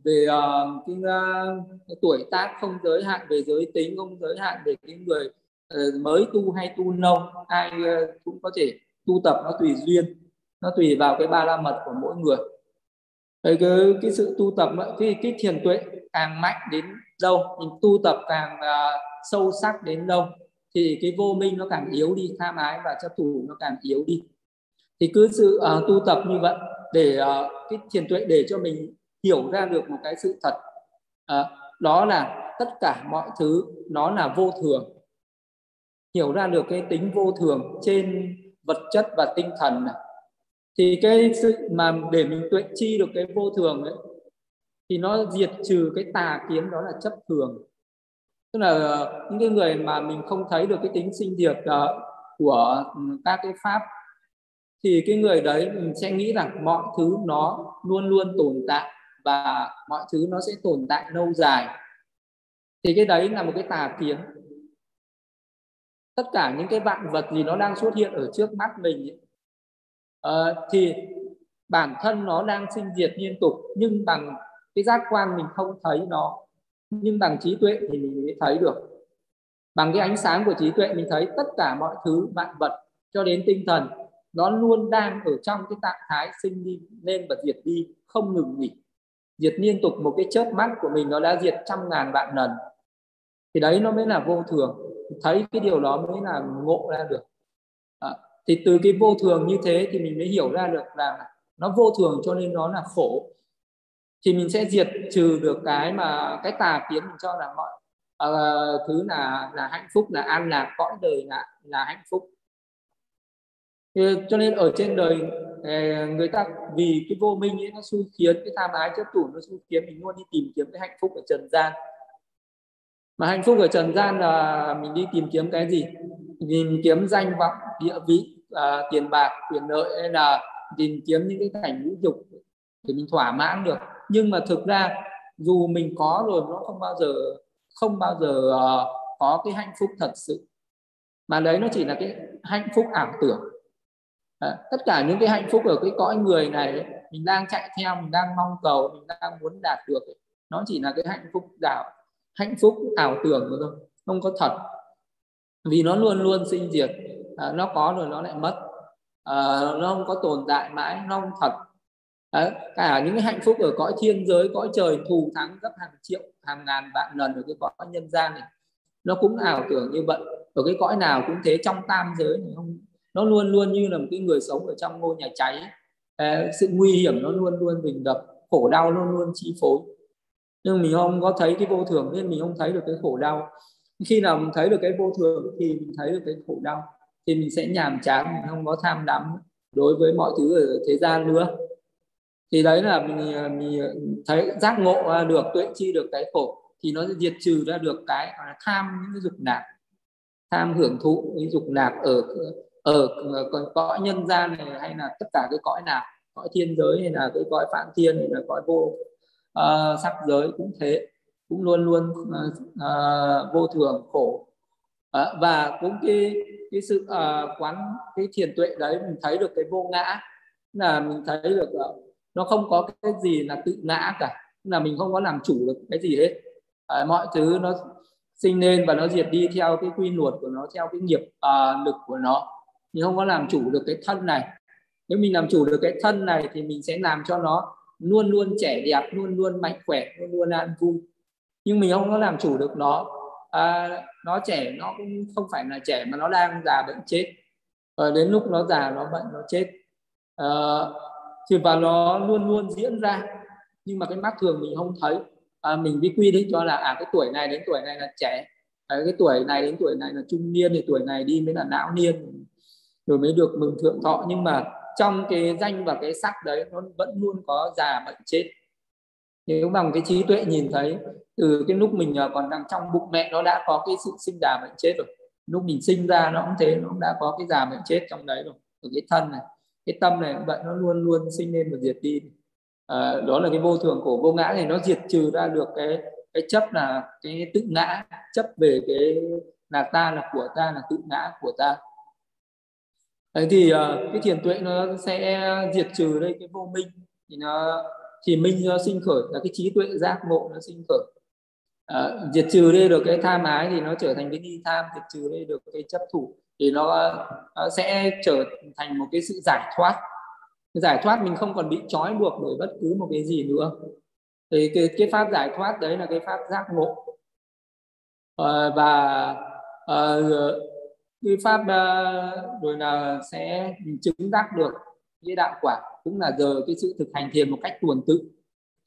về uh, cái, uh, cái tuổi tác không giới hạn về giới tính không giới hạn về cái người uh, mới tu hay tu lâu ai uh, cũng có thể tu tập nó tùy duyên nó tùy vào cái ba la mật của mỗi người. Cái cái, cái sự tu tập cái cái thiền tuệ càng mạnh đến đâu mình tu tập càng uh, sâu sắc đến đâu thì cái vô minh nó càng yếu đi tham ái và chấp thủ nó càng yếu đi. Thì cứ sự uh, tu tập như vậy để uh, cái thiền tuệ để cho mình hiểu ra được một cái sự thật. À, đó là tất cả mọi thứ nó là vô thường. Hiểu ra được cái tính vô thường trên vật chất và tinh thần này. Thì cái sự mà để mình tuệ chi được cái vô thường ấy thì nó diệt trừ cái tà kiến đó là chấp thường. Tức là ờ, những cái người mà mình không thấy được cái tính sinh diệt ờ, của ừ, các cái pháp thì cái người đấy mình sẽ nghĩ rằng mọi thứ nó luôn luôn tồn tại và mọi thứ nó sẽ tồn tại lâu dài. Thì cái đấy là một cái tà kiến. Tất cả những cái vạn vật gì nó đang xuất hiện ở trước mắt mình ấy, uh, thì bản thân nó đang sinh diệt liên tục nhưng bằng cái giác quan mình không thấy nó nhưng bằng trí tuệ thì mình mới thấy được. Bằng cái ánh sáng của trí tuệ mình thấy tất cả mọi thứ vạn vật cho đến tinh thần nó luôn đang ở trong cái trạng thái sinh đi lên và diệt đi không ngừng nghỉ diệt liên tục một cái chớp mắt của mình nó đã diệt trăm ngàn vạn lần. Thì đấy nó mới là vô thường. Thấy cái điều đó mới là ngộ ra được. À, thì từ cái vô thường như thế thì mình mới hiểu ra được là nó vô thường cho nên nó là khổ. Thì mình sẽ diệt trừ được cái mà cái tà kiến mình cho là mọi uh, thứ là là hạnh phúc là an lạc cõi đời là là hạnh phúc. Thì, cho nên ở trên đời người ta vì cái vô minh ấy nó xui khiến cái tham ái chấp thủ nó xui khiến mình luôn đi tìm kiếm cái hạnh phúc ở trần gian. Mà hạnh phúc ở trần gian là mình đi tìm kiếm cái gì? Tìm kiếm danh vọng địa vị à, tiền bạc quyền lợi hay là tìm kiếm những cái cảnh vũ dục để mình thỏa mãn được. Nhưng mà thực ra dù mình có rồi nó không bao giờ không bao giờ uh, có cái hạnh phúc thật sự. Mà đấy nó chỉ là cái hạnh phúc ảo tưởng à, tất cả những cái hạnh phúc ở cái cõi người này mình đang chạy theo mình đang mong cầu mình đang muốn đạt được nó chỉ là cái hạnh phúc đảo hạnh phúc ảo tưởng thôi không có thật. Vì nó luôn luôn sinh diệt à, nó có rồi nó lại mất. À, nó không có tồn tại mãi nó không thật. À, cả những cái hạnh phúc ở cõi thiên giới cõi trời thù thắng gấp hàng triệu hàng ngàn vạn lần ở cái cõi nhân gian này nó cũng ảo tưởng như vậy. Ở cái cõi nào cũng thế trong tam giới này không nó luôn luôn như là một cái người sống ở trong ngôi nhà cháy. À, sự nguy hiểm nó luôn luôn bình đập khổ đau luôn luôn chi phối. Nhưng mình không có thấy cái vô thường nên mình không thấy được cái khổ đau. Khi nào mình thấy được cái vô thường thì mình thấy được cái khổ đau thì mình sẽ nhàm chán mình không có tham đắm đối với mọi thứ ở thế gian nữa. Thì đấy là mình, mình thấy giác ngộ được tuệ chi được cái khổ thì nó diệt trừ ra được cái tham những cái dục lạc. Tham hưởng thụ cái dục lạc ở Ờ, ờ, ở cõi nhân gian này hay là tất cả cái cõi nào? Cõi thiên giới hay là cái cõi phạm thiên hay là cõi vô uh, sắc giới cũng thế cũng luôn luôn uh, uh, vô thường khổ. Uh, và cũng cái cái sự uh, quán cái thiền tuệ đấy mình thấy được cái vô ngã là mình thấy được uh, nó không có cái gì là tự ngã cả là mình không có làm chủ được cái gì hết. Uh, mọi thứ nó sinh lên và nó diệt đi theo cái quy luật của nó theo cái nghiệp uh, lực của nó mình không có làm chủ được cái thân này. Nếu mình làm chủ được cái thân này thì mình sẽ làm cho nó luôn luôn trẻ đẹp luôn luôn mạnh khỏe luôn luôn an vui. Nhưng mình không có làm chủ được nó. À, nó trẻ nó cũng không phải là trẻ mà nó đang già bệnh chết. À, đến lúc nó già nó bệnh nó chết. À, thì và nó luôn luôn diễn ra. Nhưng mà cái mắt thường mình không thấy. À, mình đi quy định cho là à cái tuổi này đến tuổi này là trẻ. À, cái tuổi này đến tuổi này là trung niên thì tuổi này đi mới là não niên rồi mới được mừng thượng thọ. Nhưng mà trong cái danh và cái sắc đấy nó vẫn luôn có già bệnh chết. Nếu bằng cái trí tuệ nhìn thấy từ cái lúc mình à, còn đang trong bụng mẹ nó đã có cái sự sinh già bệnh chết rồi. Lúc mình sinh ra nó cũng thế nó cũng đã có cái già bệnh chết trong đấy rồi. Ở cái thân này cái tâm này vậy nó luôn luôn sinh lên và diệt đi. À, đó là cái vô thường của vô ngã thì nó diệt trừ ra được cái cái chấp là cái tự ngã chấp về cái là ta là của ta là tự ngã của ta. Đấy thì ờ, cái thiền tuệ nó sẽ diệt trừ đây cái vô minh thì nó thì minh nó sinh khởi là cái trí tuệ giác ngộ nó sinh khởi. À, diệt trừ đây được cái tham ái thì nó trở thành cái nghi tham diệt trừ đây được cái chấp thủ thì nó, nó sẽ trở thành một cái sự giải thoát. Cái giải thoát mình không còn bị trói buộc bởi bất cứ một cái gì nữa. Thì cái, cái pháp giải thoát đấy là cái pháp giác ngộ. À, và à, cái pháp ờ, rồi là sẽ chứng đắc được cái đạo quả cũng là giờ cái sự thực hành thiền một cách tuần tự.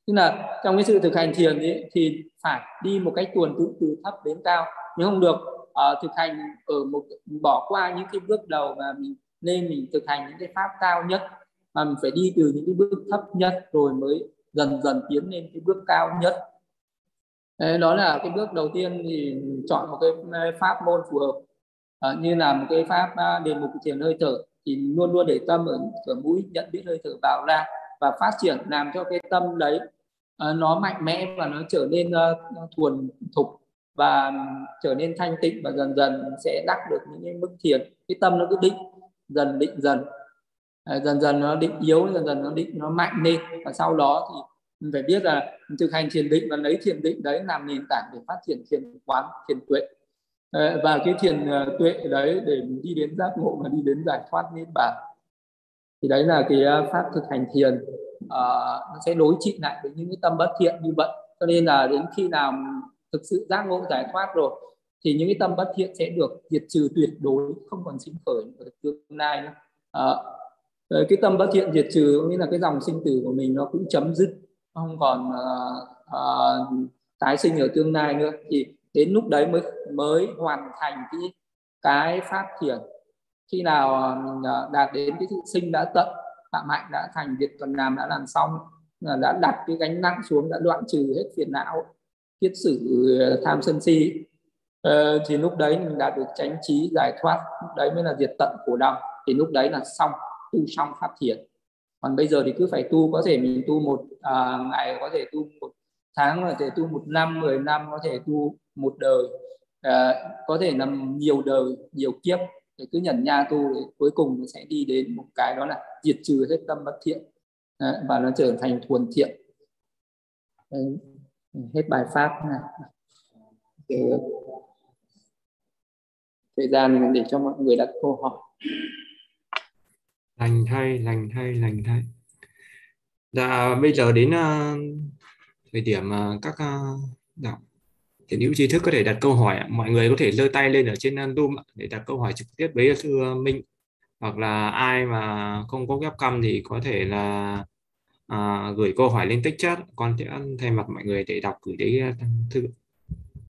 Tức là trong cái sự thực hành thiền ấy, thì phải đi một cách tuần tự từ thấp đến cao. Nếu không được uh, thực hành ở một bỏ qua những cái bước đầu mà mình nên mình thực hành những cái pháp cao nhất mà mình phải đi từ những cái bước thấp nhất rồi mới dần dần tiến lên cái bước cao nhất. Đấy, đó là cái bước đầu tiên thì chọn một cái pháp môn phù hợp à, như là một cái pháp à, đề mục thiền hơi thở thì luôn luôn để tâm ở cửa mũi nhận biết hơi thở vào ra và phát triển làm cho cái tâm đấy à, nó mạnh mẽ và nó trở nên uh, thuần thục và trở nên thanh tịnh và dần dần sẽ đắc được những cái mức thiền. Cái tâm nó cứ định dần định dần à, dần dần nó định yếu dần dần nó định nó mạnh lên và sau đó thì mình phải biết là thực hành thiền định và lấy thiền định đấy làm nền tảng để phát triển thiền quán thiền tuệ. Ờ, và cái thiền ờ, tuệ đấy để đi đến giác ngộ và đi đến giải thoát niết bàn. Thì đấy là cái ờ, pháp thực hành thiền. À, nó sẽ đối trị lại với những cái tâm bất thiện như vậy. Cho nên là đến khi nào thực sự giác ngộ giải thoát rồi thì những cái tâm bất thiện sẽ được diệt trừ tuyệt đối không còn sinh khởi ở tương lai nữa. À, cái tâm bất thiện diệt trừ nghĩa là cái dòng sinh tử của mình nó cũng chấm dứt không còn uh, uh, tái sinh ở tương lai nữa. Thì đến lúc đấy mới mới hoàn thành cái cái pháp thiền khi nào ờ, mình ờ, đạt đến cái thụ sinh đã tận phạm hạnh đã thành việc cần làm đã làm xong ờ, đã đặt cái gánh nặng xuống đã đoạn trừ hết phiền não kiết sử tham sân si ờ, thì lúc đấy mình đạt được tránh trí giải thoát lúc đấy mới là diệt tận khổ đau thì lúc đấy là xong tu xong pháp thiền còn bây giờ thì cứ phải tu có thể mình tu một à, ngày có thể tu một tháng có thể tu một năm mười năm có thể tu một đời. À, có thể là nhiều đời nhiều kiếp. Để cứ nhận nha tu để cuối cùng nó sẽ đi đến một cái đó là diệt trừ hết tâm bất thiện. À, và nó trở thành thuần thiện. À, hết bài pháp này. Để thời gian để cho mọi người đặt câu hỏi. Lành thay lành thay lành thay. Dạ bây giờ đến uh, thời điểm uh, các uh, đạo thiện hữu trí thức có thể đặt câu hỏi mọi người có thể giơ tay lên ở trên uh, zoom để đặt câu hỏi trực tiếp với uh, sư minh. Hoặc là ai mà không có webcam thì có thể là à, gửi câu hỏi lên tích chat. Con sẽ thay mặt mọi người để đọc gửi đến thư